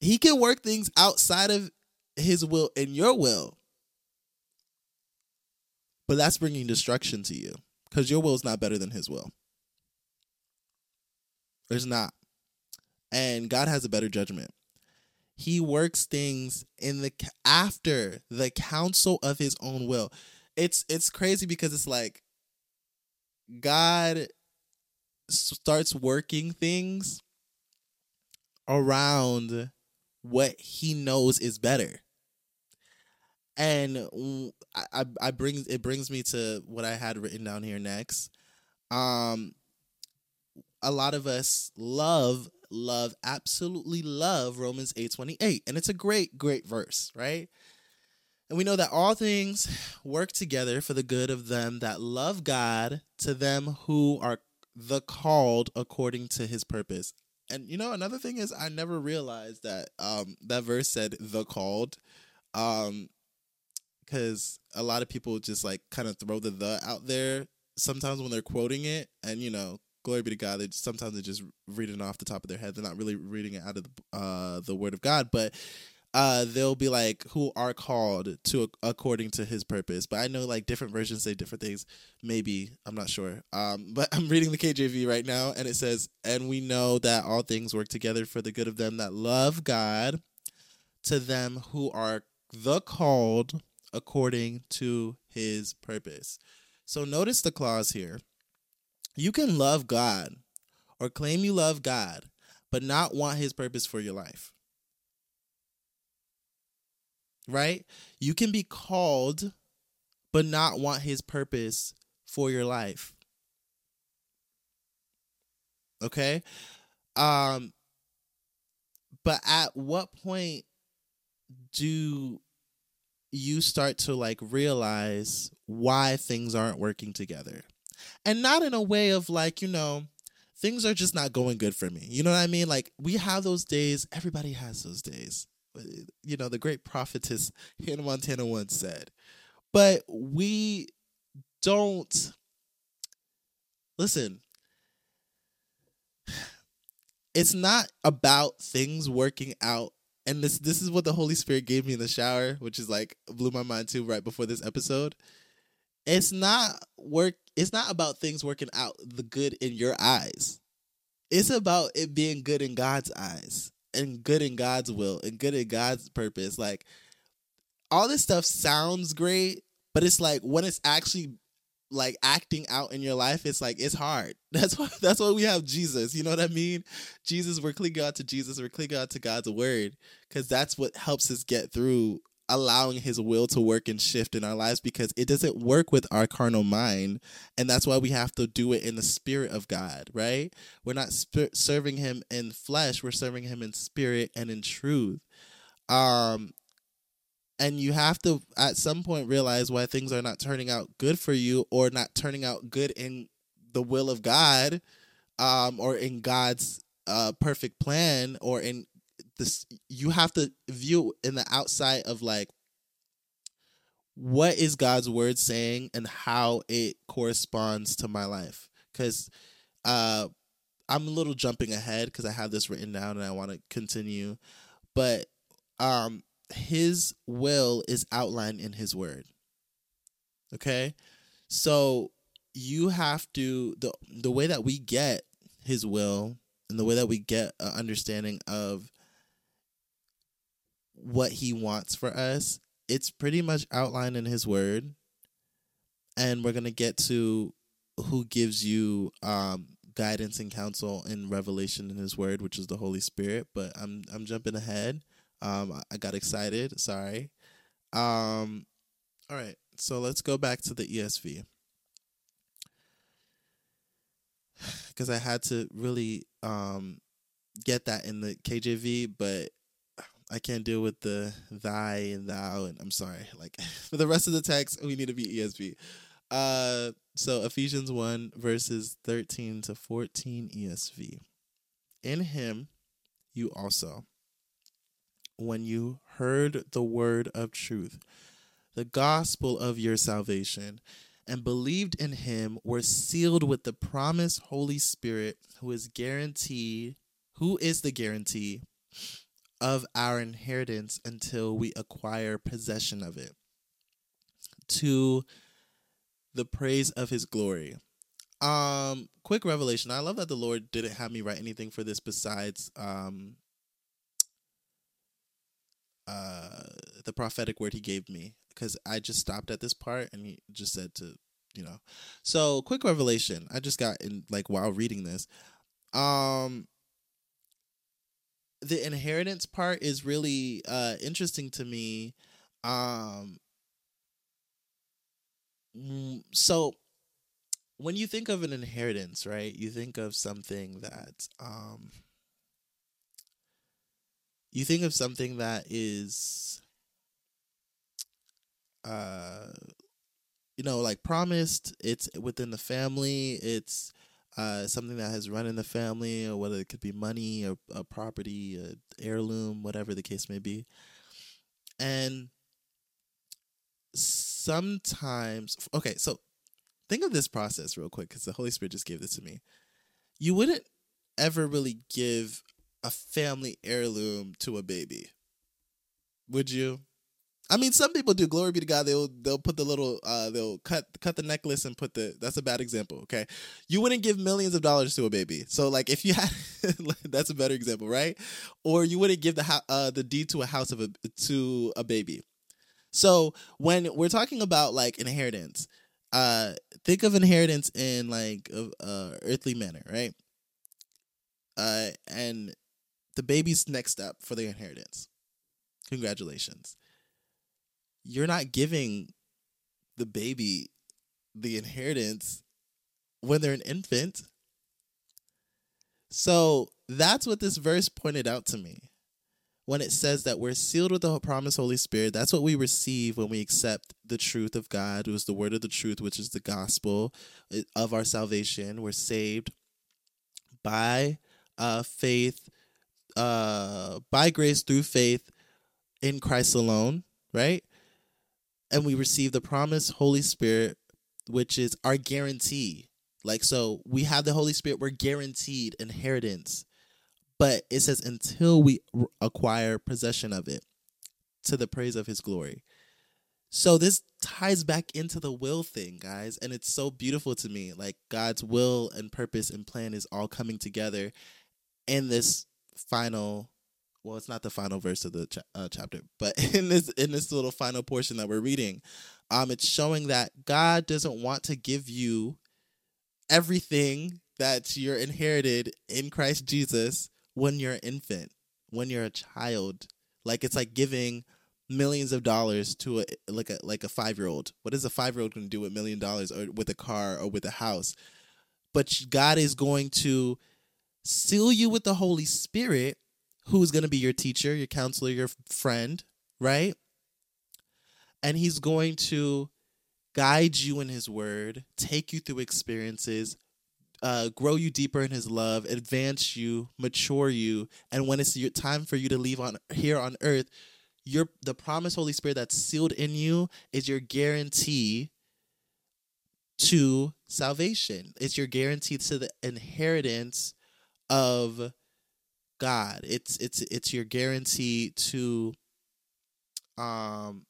He can work things outside of his will and your will. But that's bringing destruction to you because your will is not better than his will. It's not. And God has a better judgment. He works things in the after the counsel of his own will. It's it's crazy because it's like God starts working things around what he knows is better and I, I brings it brings me to what I had written down here next. Um, a lot of us love, love, absolutely love Romans eight twenty eight, and it's a great, great verse, right? And we know that all things work together for the good of them that love God, to them who are the called according to his purpose. And you know, another thing is I never realized that um that verse said the called. Um because a lot of people just like kind of throw the the out there sometimes when they're quoting it, and you know, glory be to God. They sometimes they're just reading it off the top of their head. They're not really reading it out of the uh, the Word of God, but uh, they'll be like who are called to according to His purpose. But I know like different versions say different things. Maybe I'm not sure. Um, [LAUGHS] but I'm reading the KJV right now, and it says, "And we know that all things work together for the good of them that love God, to them who are the called according to His purpose." So notice the clause here. You can love God or claim you love God, but not want his purpose for your life. Right? You can be called, but not want his purpose for your life. Okay? Um but at what point do you start to like realize why things aren't working together. And not in a way of like, you know, things are just not going good for me. You know what I mean? Like we have those days, everybody has those days. You know, the great prophetess Hannah Montana once said. But we don't listen. It's not about things working out and this this is what the Holy Spirit gave me in the shower, which is like blew my mind too right before this episode. It's not work it's not about things working out the good in your eyes. It's about it being good in God's eyes and good in God's will and good in God's purpose. Like all this stuff sounds great, but it's like when it's actually like acting out in your life, it's like it's hard. [LAUGHS] That's why that's why we have Jesus. You know what I mean? Jesus, we're clinging out to Jesus, we're clinging out to God's word. Cause that's what helps us get through allowing his will to work and shift in our lives because it doesn't work with our carnal mind and that's why we have to do it in the spirit of god right? We're not sp- serving him in flesh we're serving him in spirit and in truth. Um and you have to at some point realize why things are not turning out good for you or not turning out good in the will of God um, or in God's uh, perfect plan or in this you have to view in the outside of like what is God's word saying and how it corresponds to my life cuz uh I'm a little jumping ahead cuz I have this written down and I want to continue but um his will is outlined in his word. Okay? So you have to the the way that we get his will and the way that we get an understanding of what he wants for us, it's pretty much outlined in his word. And we're going to get to who gives you um guidance and counsel in revelation in his word, which is the Holy Spirit, but I'm I'm jumping ahead. Um, I got excited. Sorry. Um, all right. So let's go back to the ESV because [SIGHS] I had to really um, get that in the KJV, but I can't deal with the thy and thou. And I'm sorry. Like [LAUGHS] for the rest of the text, we need to be ESV. Uh, so Ephesians 1, verses 13 to 14 ESV. In him, you also when you heard the word of truth, the gospel of your salvation, and believed in him were sealed with the promised Holy Spirit, who is guaranteed, who is the guarantee of our inheritance until we acquire possession of it. To the praise of his glory. Um, quick revelation. I love that the Lord didn't have me write anything for this besides um uh, the prophetic word he gave me because I just stopped at this part and he just said to, you know. So, quick revelation. I just got in like while reading this. Um the inheritance part is really uh interesting to me. Um mm, so when you think of an inheritance, right? You think of something that um you think of something that is uh you know like promised it's within the family it's uh something that has run in the family or whether it could be money or a property a heirloom whatever the case may be and sometimes okay, so think of this process real quick because the Holy Spirit just gave this to me. You wouldn't ever really give a family heirloom to a baby, would you? I mean, some people do. Glory be to God. They'll they'll put the little uh they'll cut cut the necklace and put the. That's a bad example. Okay, you wouldn't give millions of dollars to a baby. So like if you had, [LAUGHS] that's a better example, right? Or you wouldn't give the uh the deed to a house of a to a baby. So when we're talking about like inheritance, uh, think of inheritance in like a, uh, earthly manner, right? Uh, and the baby's next step for the inheritance. Congratulations. You're not giving the baby the inheritance when they're an infant. So that's what this verse pointed out to me when it says that we're sealed with the promised Holy Spirit, that's what we receive when we accept the truth of God, who is the word of the truth, which is the gospel of our salvation. We're saved by uh, faith, uh, by grace through faith in Christ alone, right? And we receive the promised Holy Spirit, which is our guarantee. Like, so we have the Holy Spirit, we're guaranteed inheritance but it says, until we acquire possession of it to the praise of his glory. So this ties back into the will thing, guys, and it's so beautiful to me. Like God's will and purpose and plan is all coming together in this final well, it's not the final verse of the cha- uh, chapter, but [LAUGHS] in this in this little final portion that we're reading, um it's showing that God doesn't want to give you everything that you're inherited in Christ Jesus when you're an infant, when you're a child. Like it's like giving millions of dollars to a like a like a five year old. What is a five year old going to do with million dollars or with a car or with a house? But God is going to seal you with the Holy Spirit, who's going to be your teacher, your counselor, your friend, right? And He's going to guide you in His Word, take you through experiences, uh, grow you deeper in his love, advance you, mature you, and when it's your time for you to leave on here on earth, your the promised Holy Spirit that's sealed in you is your guarantee to salvation. It's your guarantee to the inheritance of God. It's it's it's your guarantee to um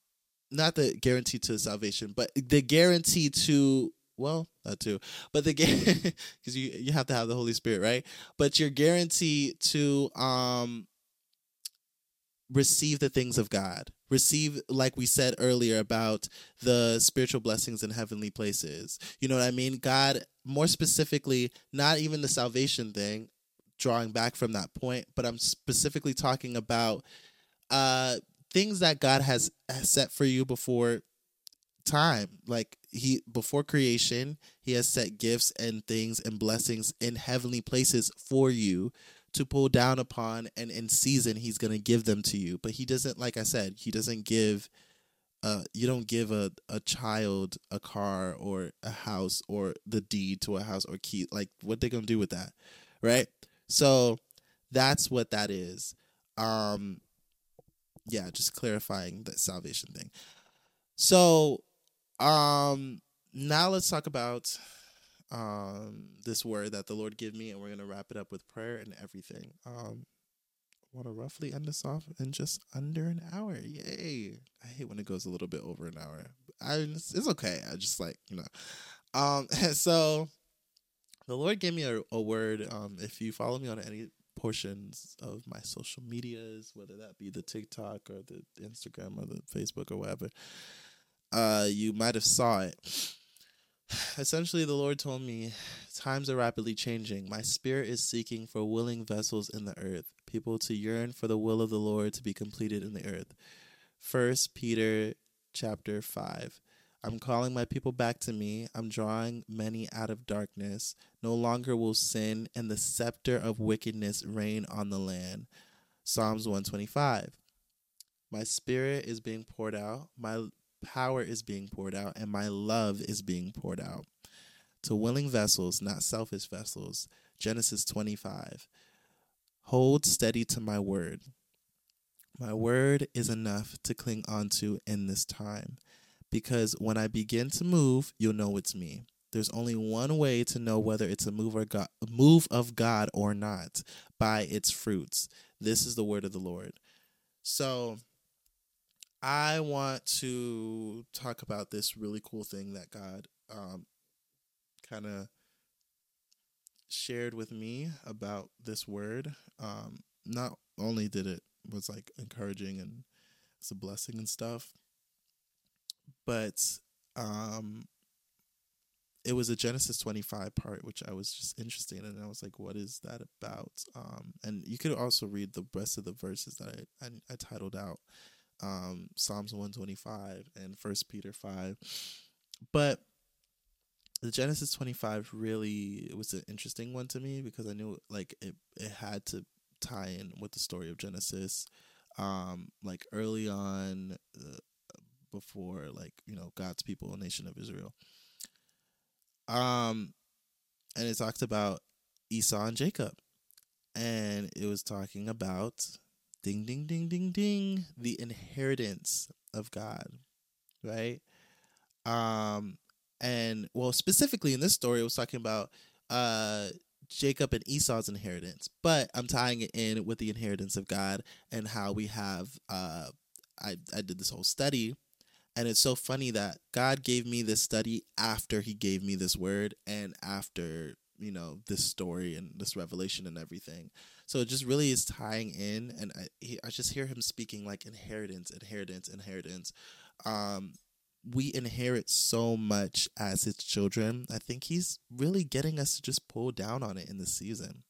not the guarantee to salvation, but the guarantee to well, that too. But the because [LAUGHS] you you have to have the Holy Spirit, right? But your guarantee to um receive the things of God. Receive, like we said earlier, about the spiritual blessings in heavenly places. You know what I mean? God, more specifically, not even the salvation thing, drawing back from that point, but I'm specifically talking about uh things that God has, has set for you before time. Like he before creation, he has set gifts and things and blessings in heavenly places for you to pull down upon and in season he's going to give them to you. But he doesn't like I said, he doesn't give uh you don't give a a child a car or a house or the deed to a house or key like what they going to do with that? Right? So that's what that is. Um yeah, just clarifying that salvation thing. So um, now let's talk about um this word that the Lord gave me, and we're gonna wrap it up with prayer and everything. Um, want to roughly end this off in just under an hour. Yay! I hate when it goes a little bit over an hour. I it's, it's okay. I just like you know. Um, [LAUGHS] so the Lord gave me a, a word. Um, if you follow me on any portions of my social medias, whether that be the TikTok or the Instagram or the Facebook or whatever, uh, you might have saw it. [SIGHS] Essentially, the Lord told me, times are rapidly changing. My spirit is seeking for willing vessels in the earth, people to yearn for the will of the Lord to be completed in the earth. First Peter chapter 5. I'm calling my people back to me. I'm drawing many out of darkness. No longer will sin and the scepter of wickedness reign on the land. Psalms 125. My spirit is being poured out. My power is being poured out and my love is being poured out to willing vessels, not selfish vessels. Genesis 25. Hold steady to my word. My word is enough to cling onto in this time. Because when I begin to move, you'll know it's me. There's only one way to know whether it's a move or God, move of God or not by its fruits. This is the word of the Lord. So I want to talk about this really cool thing that God um, kind of shared with me about this word. Um, not only did it was like encouraging and it's a blessing and stuff, but um, it was a Genesis 25 part, which I was just interested in. And I was like, what is that about? Um, and you could also read the rest of the verses that I, I, I titled out um, Psalms 125 and First Peter 5. But the Genesis 25 really it was an interesting one to me because I knew like it, it had to tie in with the story of Genesis. Um, like early on, uh, before like you know God's people, nation of Israel. Um, and it talked about Esau and Jacob, and it was talking about ding, ding, ding, ding, ding, the inheritance of God, right? Um, and well, specifically in this story, it was talking about uh Jacob and Esau's inheritance, but I'm tying it in with the inheritance of God and how we have. Uh, I I did this whole study and it's so funny that God gave me this study after he gave me this word and after, you know, this story and this revelation and everything. So it just really is tying in. And I, he, I just hear him speaking like inheritance, inheritance, inheritance. Um, we inherit so much as his children. I think he's really getting us to just pull down on it in this season.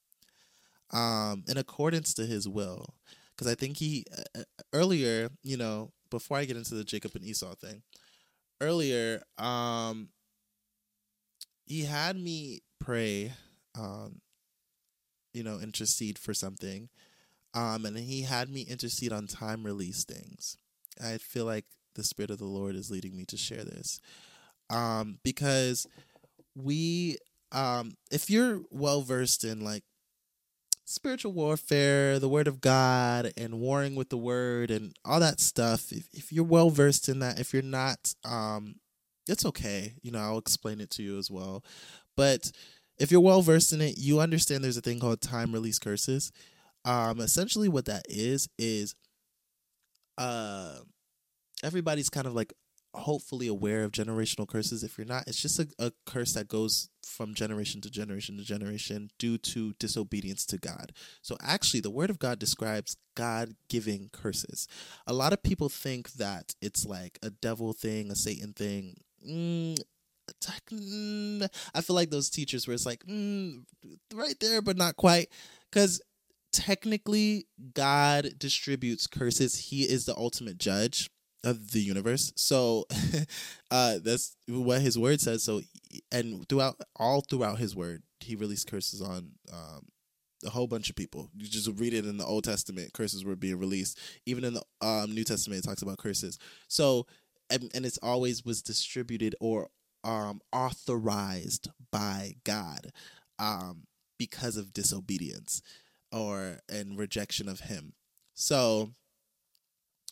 Um, in accordance to his will. Because I think he, uh, earlier, you know, before I get into the Jacob and Esau thing, earlier, um, he had me pray, um, you know, intercede for something, um, and he had me intercede on time release things. I feel like the Spirit of the Lord is leading me to share this, um, because we, um, if you're well versed in like spiritual warfare, the word of God, and warring with the word and all that stuff. If, if you're well versed in that, if you're not, um, it's okay. You know, I'll explain it to you as well. But if you're well versed in it, you understand there's a thing called time release curses. Um, essentially, what that is is, uh, everybody's kind of like hopefully aware of generational curses. If you're not, it's just a, a curse that goes from generation to generation to generation due to disobedience to God. So, actually, the Word of God describes God giving curses. A lot of people think that it's like a devil thing, a Satan thing. Mm, mm I feel like those teachers where it's like mm, right there, but not quite. Because technically, God distributes curses, He is the ultimate judge of the universe. So [LAUGHS] uh that's what his word says. So and throughout all throughout his word, he released curses on um a whole bunch of people. You just read it in the Old Testament, curses were being released. Even in the um, New Testament, it talks about curses. So, and, and it's always was distributed or um, authorized by God um, because of disobedience or and rejection of Him. So,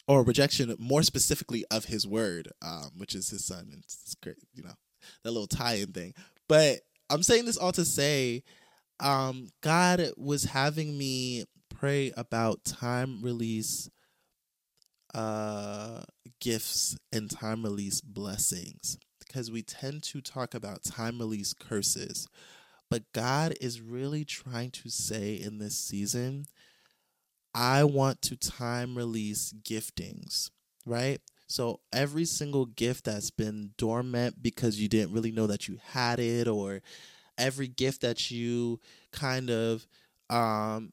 or rejection more specifically of his word, um, which is his son. It's, it's great, you know, that little tie-in thing. But I'm saying this all to say, um, God was having me pray about time release uh gifts and time release blessings because we tend to talk about time release curses but God is really trying to say in this season I want to time release giftings, right? So every single gift that's been dormant because you didn't really know that you had it, or every gift that you kind of um,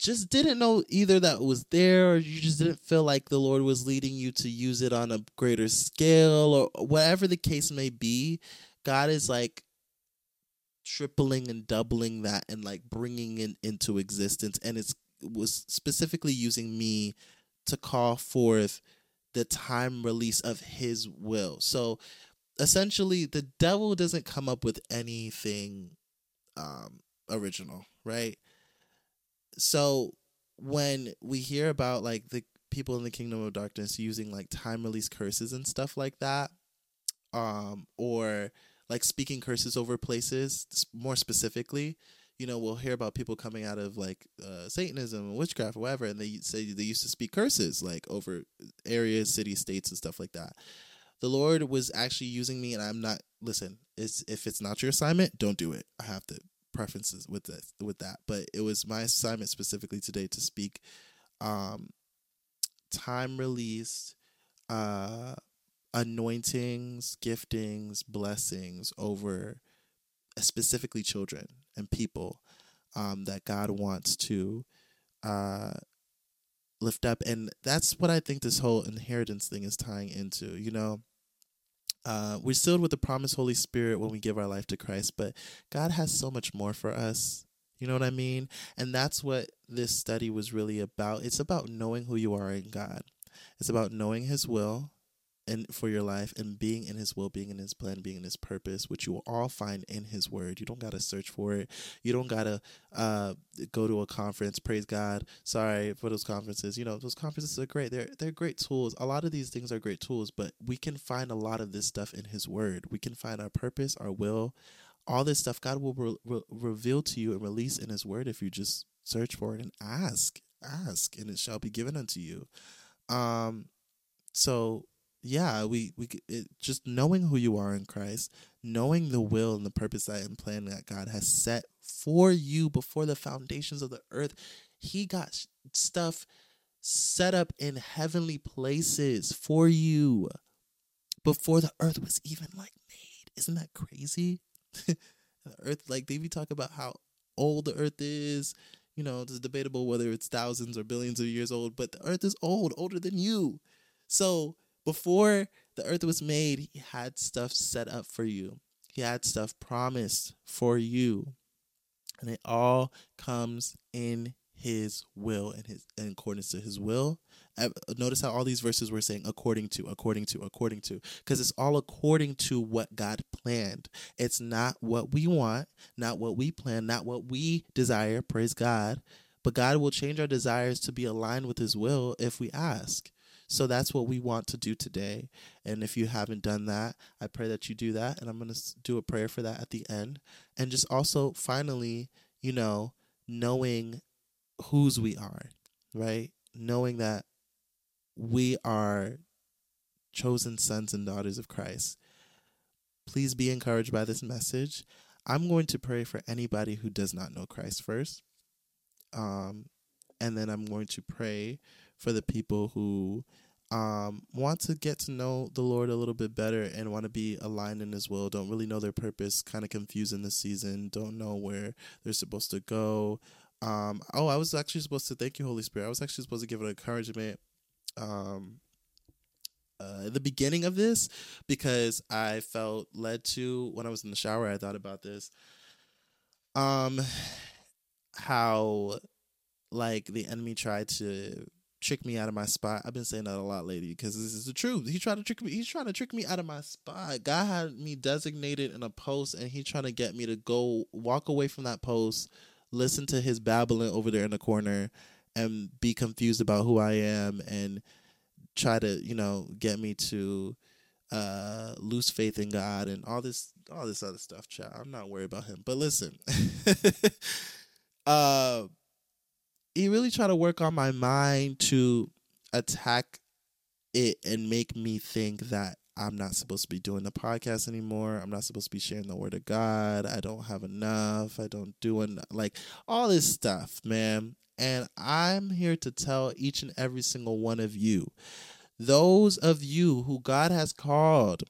just didn't know either that was there, or you just didn't feel like the Lord was leading you to use it on a greater scale, or whatever the case may be. God is like, tripling and doubling that and like bringing it into existence. And it's was specifically using me to call forth the time release of his will. So essentially the devil doesn't come up with anything um original right? So when we hear about like the people in the kingdom of darkness using like time release curses and stuff like that um or like speaking curses over places more specifically you know we'll hear about people coming out of like uh, satanism and witchcraft or whatever and they say they used to speak curses like over areas cities states and stuff like that. The lord was actually using me and i'm not listen it's if it's not your assignment don't do it. I have to preferences with that with that. But it was my assignment specifically today to speak um time released uh anointings giftings blessings over uh, specifically children and people um that god wants to uh lift up and that's what i think this whole inheritance thing is tying into you know uh, we're sealed with the promised Holy Spirit when we give our life to Christ, but God has so much more for us. You know what I mean? And that's what this study was really about. It's about knowing who you are in God. It's about knowing His will and for your life and being in his will, being in his plan, being in his purpose, which you will all find in his word. You don't got to search for it. You don't got to uh, go to a conference. Praise God. Sorry for those conferences. You know, those conferences are great. They're they're great tools. A lot of these things are great tools, but we can find a lot of this stuff in his word. We can find our purpose, our will, all this stuff God will re- re- reveal to you and release in his word if you just search for it and ask. Ask and it shall be given unto you. Um so yeah, we we it, just knowing who you are in Christ, knowing the will and the purpose that and plan that God has set for you before the foundations of the earth. He got stuff set up in heavenly places for you before the earth was even like made. Isn't that crazy? [LAUGHS] the earth, like they be talk about how old the earth is. You know, it's debatable whether it's thousands or billions of years old, but the earth is old, older than you. So before the earth was made, he had stuff set up for you. He had stuff promised for you. And it all comes in his will and his in accordance to his will. Uh, notice how all these verses were saying according to, according to, according to, because it's all according to what God planned. It's not what we want, not what we plan, not what we desire. Praise God. But God will change our desires to be aligned with his will if we ask. So that's what we want to do today. And if you haven't done that, I pray that you do that. And I'm going to do a prayer for that at the end. And just also, finally, you know, knowing whose we are, right? Knowing that we are chosen sons and daughters of Christ. Please be encouraged by this message. I'm going to pray for anybody who does not know Christ first. Um, and then I'm going to pray for the people who um, want to get to know the Lord a little bit better and want to be aligned in His will, don't really know their purpose, kind of confused in this season, don't know where they're supposed to go. Um, oh, I was actually supposed to thank you, Holy Spirit. I was actually supposed to give an encouragement um, uh, at the beginning of this because I felt led to when I was in the shower. I thought about this. Um, how like the enemy tried to trick me out of my spot. I've been saying that a lot lately because this is the truth. He tried to trick me. He's trying to trick me out of my spot. God had me designated in a post, and he's trying to get me to go walk away from that post, listen to his babbling over there in the corner, and be confused about who I am, and try to you know get me to uh lose faith in God and all this all this other stuff. Child, I'm not worried about him. But listen, [LAUGHS] uh he really tried to work on my mind to attack it and make me think that I'm not supposed to be doing the podcast anymore. I'm not supposed to be sharing the word of God. I don't have enough. I don't do enough. Like all this stuff, man. And I'm here to tell each and every single one of you those of you who God has called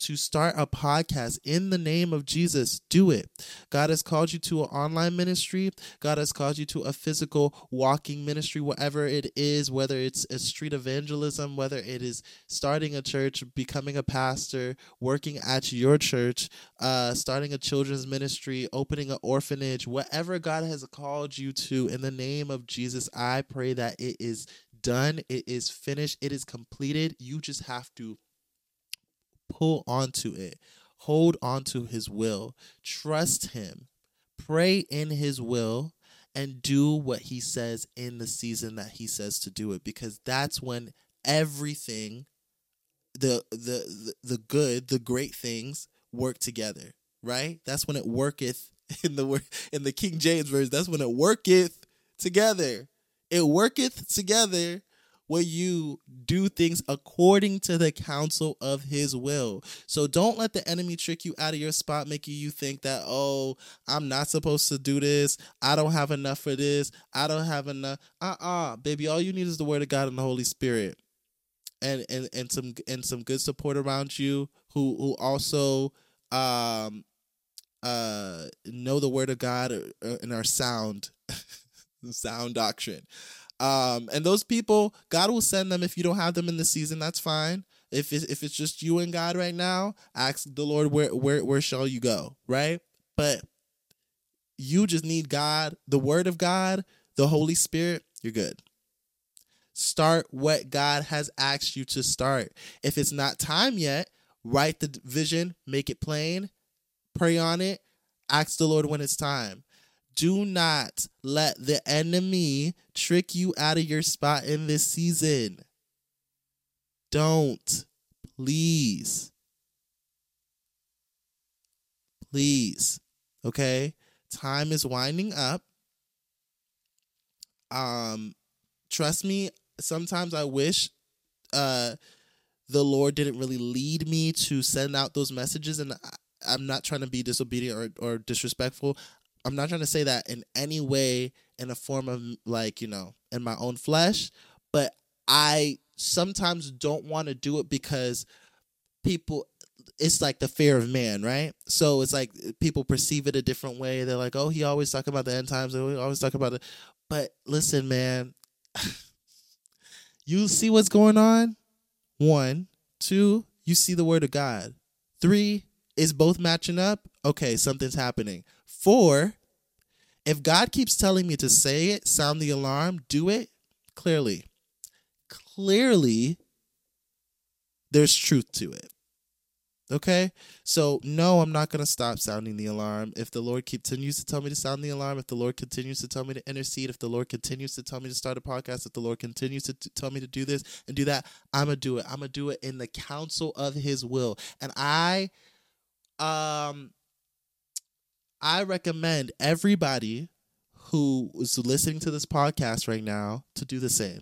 to start a podcast in the name of Jesus, do it. God has called you to an online ministry. God has called you to a physical walking ministry, whatever it is, whether it's a street evangelism, whether it is starting a church, becoming a pastor, working at your church, uh, starting a children's ministry, opening an orphanage, whatever God has called you to in the name of Jesus, I pray that it is done. It is finished. It is completed. You just have to pull onto it. Hold on to his will. Trust him. Pray in his will and do what he says in the season that he says to do it because that's when everything the the, the good the great things work together right that's when it worketh [LAUGHS] in the in the king james verse that's when it worketh together it worketh together where you do things according to the counsel of his will. So don't let the enemy trick you out of your spot, making you think that, oh, I'm not supposed to do this. I don't have enough for this. I don't have enough. Uh uh-uh, uh, baby. All you need is the word of God and the Holy Spirit. And, and and some and some good support around you who who also um uh know the word of God uh, and are sound [LAUGHS] sound doctrine um, and those people, God will send them if you don't have them in the season. That's fine. If it's, if it's just you and God right now, ask the Lord where where where shall you go, right? But you just need God, the Word of God, the Holy Spirit. You're good. Start what God has asked you to start. If it's not time yet, write the vision, make it plain, pray on it, ask the Lord when it's time. Do not let the enemy trick you out of your spot in this season. Don't. Please. Please. Okay? Time is winding up. Um trust me, sometimes I wish uh the Lord didn't really lead me to send out those messages and I, am not trying to be disobedient or, or disrespectful. I'm not trying to say that in any way in a form of like, you know, in my own flesh, but I sometimes don't want to do it because people it's like the fear of man, right? So it's like people perceive it a different way. They're like, "Oh, he always talk about the end times. We always talk about it." But listen, man, [LAUGHS] you see what's going on. One, two, you see the word of God. Three, is both matching up. Okay, something's happening. Four, if God keeps telling me to say it, sound the alarm, do it, clearly, clearly, there's truth to it. Okay? So, no, I'm not going to stop sounding the alarm. If the Lord continues to tell me to sound the alarm, if the Lord continues to tell me to intercede, if the Lord continues to tell me to start a podcast, if the Lord continues to t- tell me to do this and do that, I'm going to do it. I'm going to do it in the counsel of his will. And I um I recommend everybody who is listening to this podcast right now to do the same.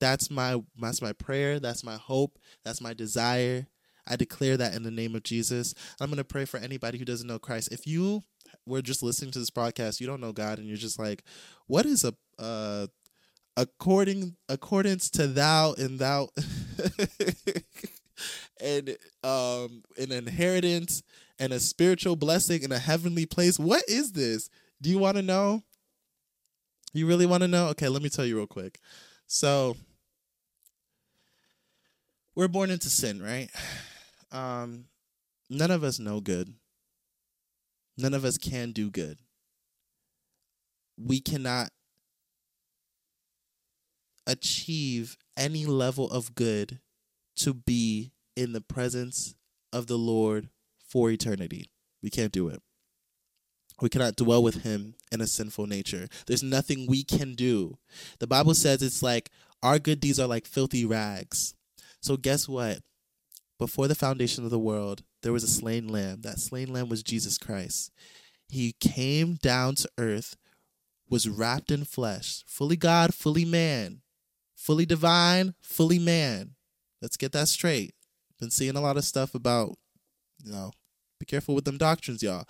That's my that's my prayer, that's my hope, that's my desire. I declare that in the name of Jesus. I'm going to pray for anybody who doesn't know Christ. If you were just listening to this podcast, you don't know God and you're just like, what is a uh according accordance to thou and thou [LAUGHS] and um an inheritance and a spiritual blessing in a heavenly place. What is this? Do you want to know? You really want to know? Okay, let me tell you real quick. So, we're born into sin, right? Um, none of us know good. None of us can do good. We cannot achieve any level of good to be in the presence of the Lord for eternity. We can't do it. We cannot dwell with him in a sinful nature. There's nothing we can do. The Bible says it's like our good deeds are like filthy rags. So, guess what? Before the foundation of the world, there was a slain lamb. That slain lamb was Jesus Christ. He came down to earth, was wrapped in flesh, fully God, fully man, fully divine, fully man. Let's get that straight. Been seeing a lot of stuff about, you know, be careful with them doctrines, y'all.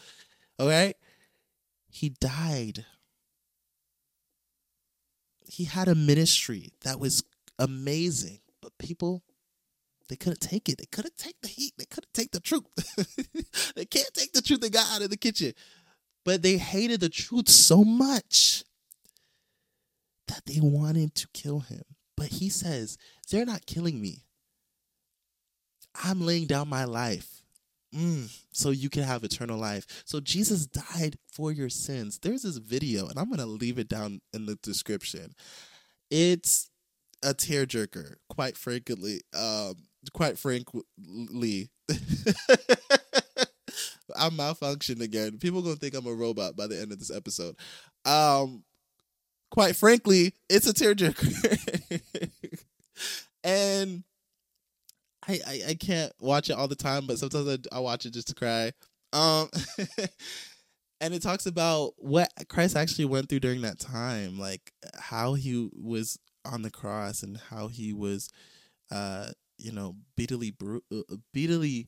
Okay? He died. He had a ministry that was amazing, but people they couldn't take it. They couldn't take the heat. They couldn't take the truth. [LAUGHS] they can't take the truth they got out of the kitchen. But they hated the truth so much that they wanted to kill him. But he says, they're not killing me. I'm laying down my life Mm, so you can have eternal life. So Jesus died for your sins. There's this video, and I'm gonna leave it down in the description. It's a tearjerker, quite frankly. Um, quite frankly. [LAUGHS] I'm malfunctioned again. People gonna think I'm a robot by the end of this episode. Um, quite frankly, it's a tearjerker, [LAUGHS] and I, I I can't watch it all the time, but sometimes I, I watch it just to cry. Um, [LAUGHS] and it talks about what Christ actually went through during that time, like how he was on the cross and how he was, uh, you know, brutally, bru- uh, brutally,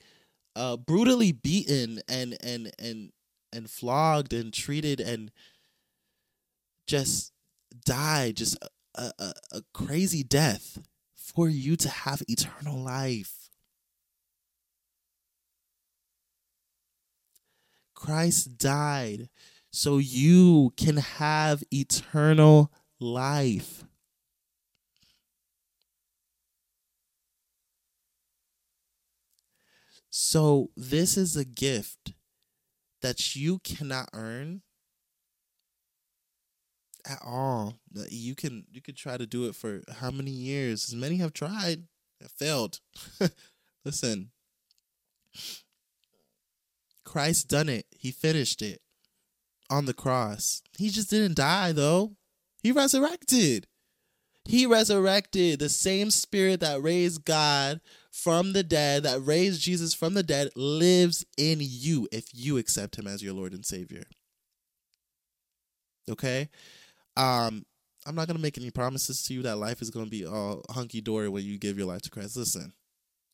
uh, brutally beaten and and and and flogged and treated and just died, just a, a, a crazy death for you to have eternal life. Christ died so you can have eternal life. So, this is a gift that you cannot earn at all. You can you could try to do it for how many years? As many have tried, have failed. [LAUGHS] Listen, Christ done it. He finished it on the cross. He just didn't die though. He resurrected. He resurrected. The same spirit that raised God from the dead, that raised Jesus from the dead, lives in you if you accept him as your Lord and Savior. Okay? Um, I'm not gonna make any promises to you that life is gonna be all hunky dory when you give your life to Christ. Listen,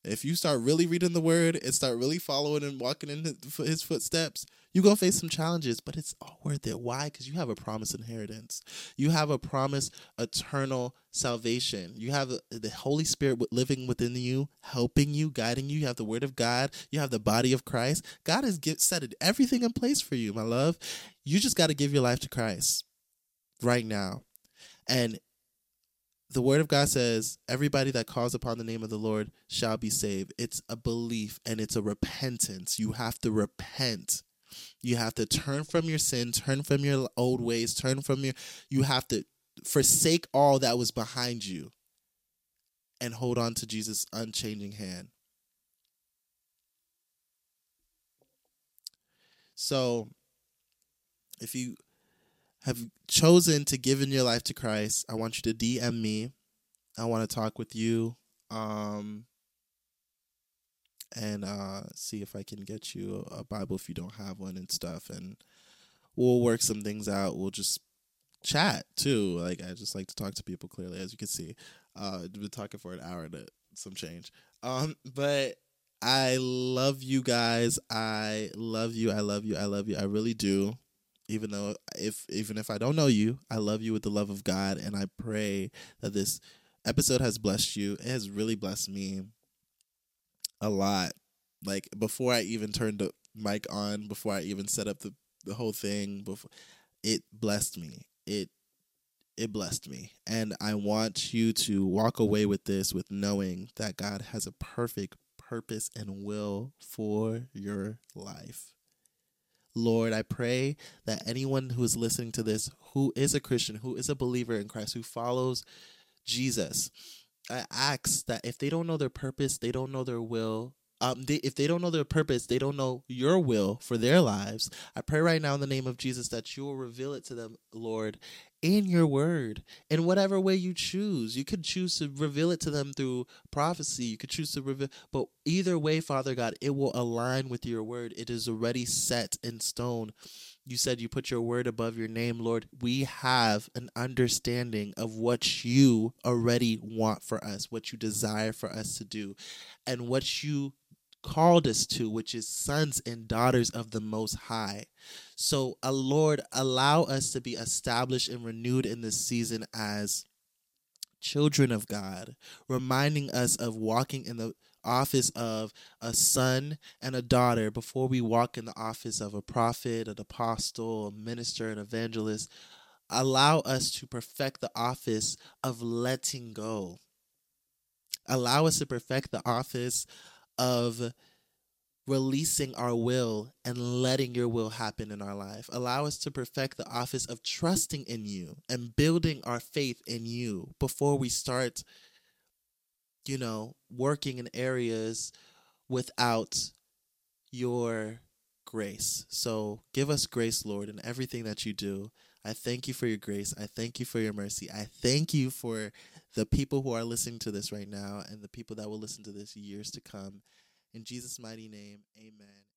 if you start really reading the Word and start really following and walking in His footsteps, you're gonna face some challenges, but it's all worth it. Why? Because you have a promised inheritance. You have a promised eternal salvation. You have the Holy Spirit living within you, helping you, guiding you. You have the Word of God. You have the body of Christ. God has set everything in place for you, my love. You just got to give your life to Christ right now. And the word of God says, everybody that calls upon the name of the Lord shall be saved. It's a belief and it's a repentance. You have to repent. You have to turn from your sin, turn from your old ways, turn from your, you have to forsake all that was behind you and hold on to Jesus' unchanging hand. So, if you have chosen to give in your life to Christ, I want you to DM me. I want to talk with you. Um, and uh, see if I can get you a Bible if you don't have one and stuff. And we'll work some things out. We'll just chat too. Like I just like to talk to people clearly, as you can see. Uh, been talking for an hour to some change. Um, but I love you guys. I love you. I love you. I love you. I really do even though if even if I don't know you, I love you with the love of God and I pray that this episode has blessed you. It has really blessed me a lot. Like before I even turned the mic on, before I even set up the the whole thing, before it blessed me. It it blessed me. And I want you to walk away with this with knowing that God has a perfect purpose and will for your life. Lord, I pray that anyone who is listening to this, who is a Christian, who is a believer in Christ, who follows Jesus, I ask that if they don't know their purpose, they don't know their will, um, they, if they don't know their purpose, they don't know your will for their lives. I pray right now in the name of Jesus that you will reveal it to them, Lord, in your word in whatever way you choose. You could choose to reveal it to them through prophecy. You could choose to reveal, but either way, Father God, it will align with your word. It is already set in stone. You said you put your word above your name, Lord. We have an understanding of what you already want for us, what you desire for us to do, and what you called us to, which is sons and daughters of the Most High. So, uh, Lord, allow us to be established and renewed in this season as children of God, reminding us of walking in the office of a son and a daughter before we walk in the office of a prophet, an apostle, a minister, an evangelist. Allow us to perfect the office of letting go. Allow us to perfect the office of releasing our will and letting your will happen in our life. Allow us to perfect the office of trusting in you and building our faith in you before we start, you know, working in areas without your grace. So give us grace, Lord, in everything that you do. I thank you for your grace. I thank you for your mercy. I thank you for the people who are listening to this right now and the people that will listen to this years to come. In Jesus' mighty name, amen.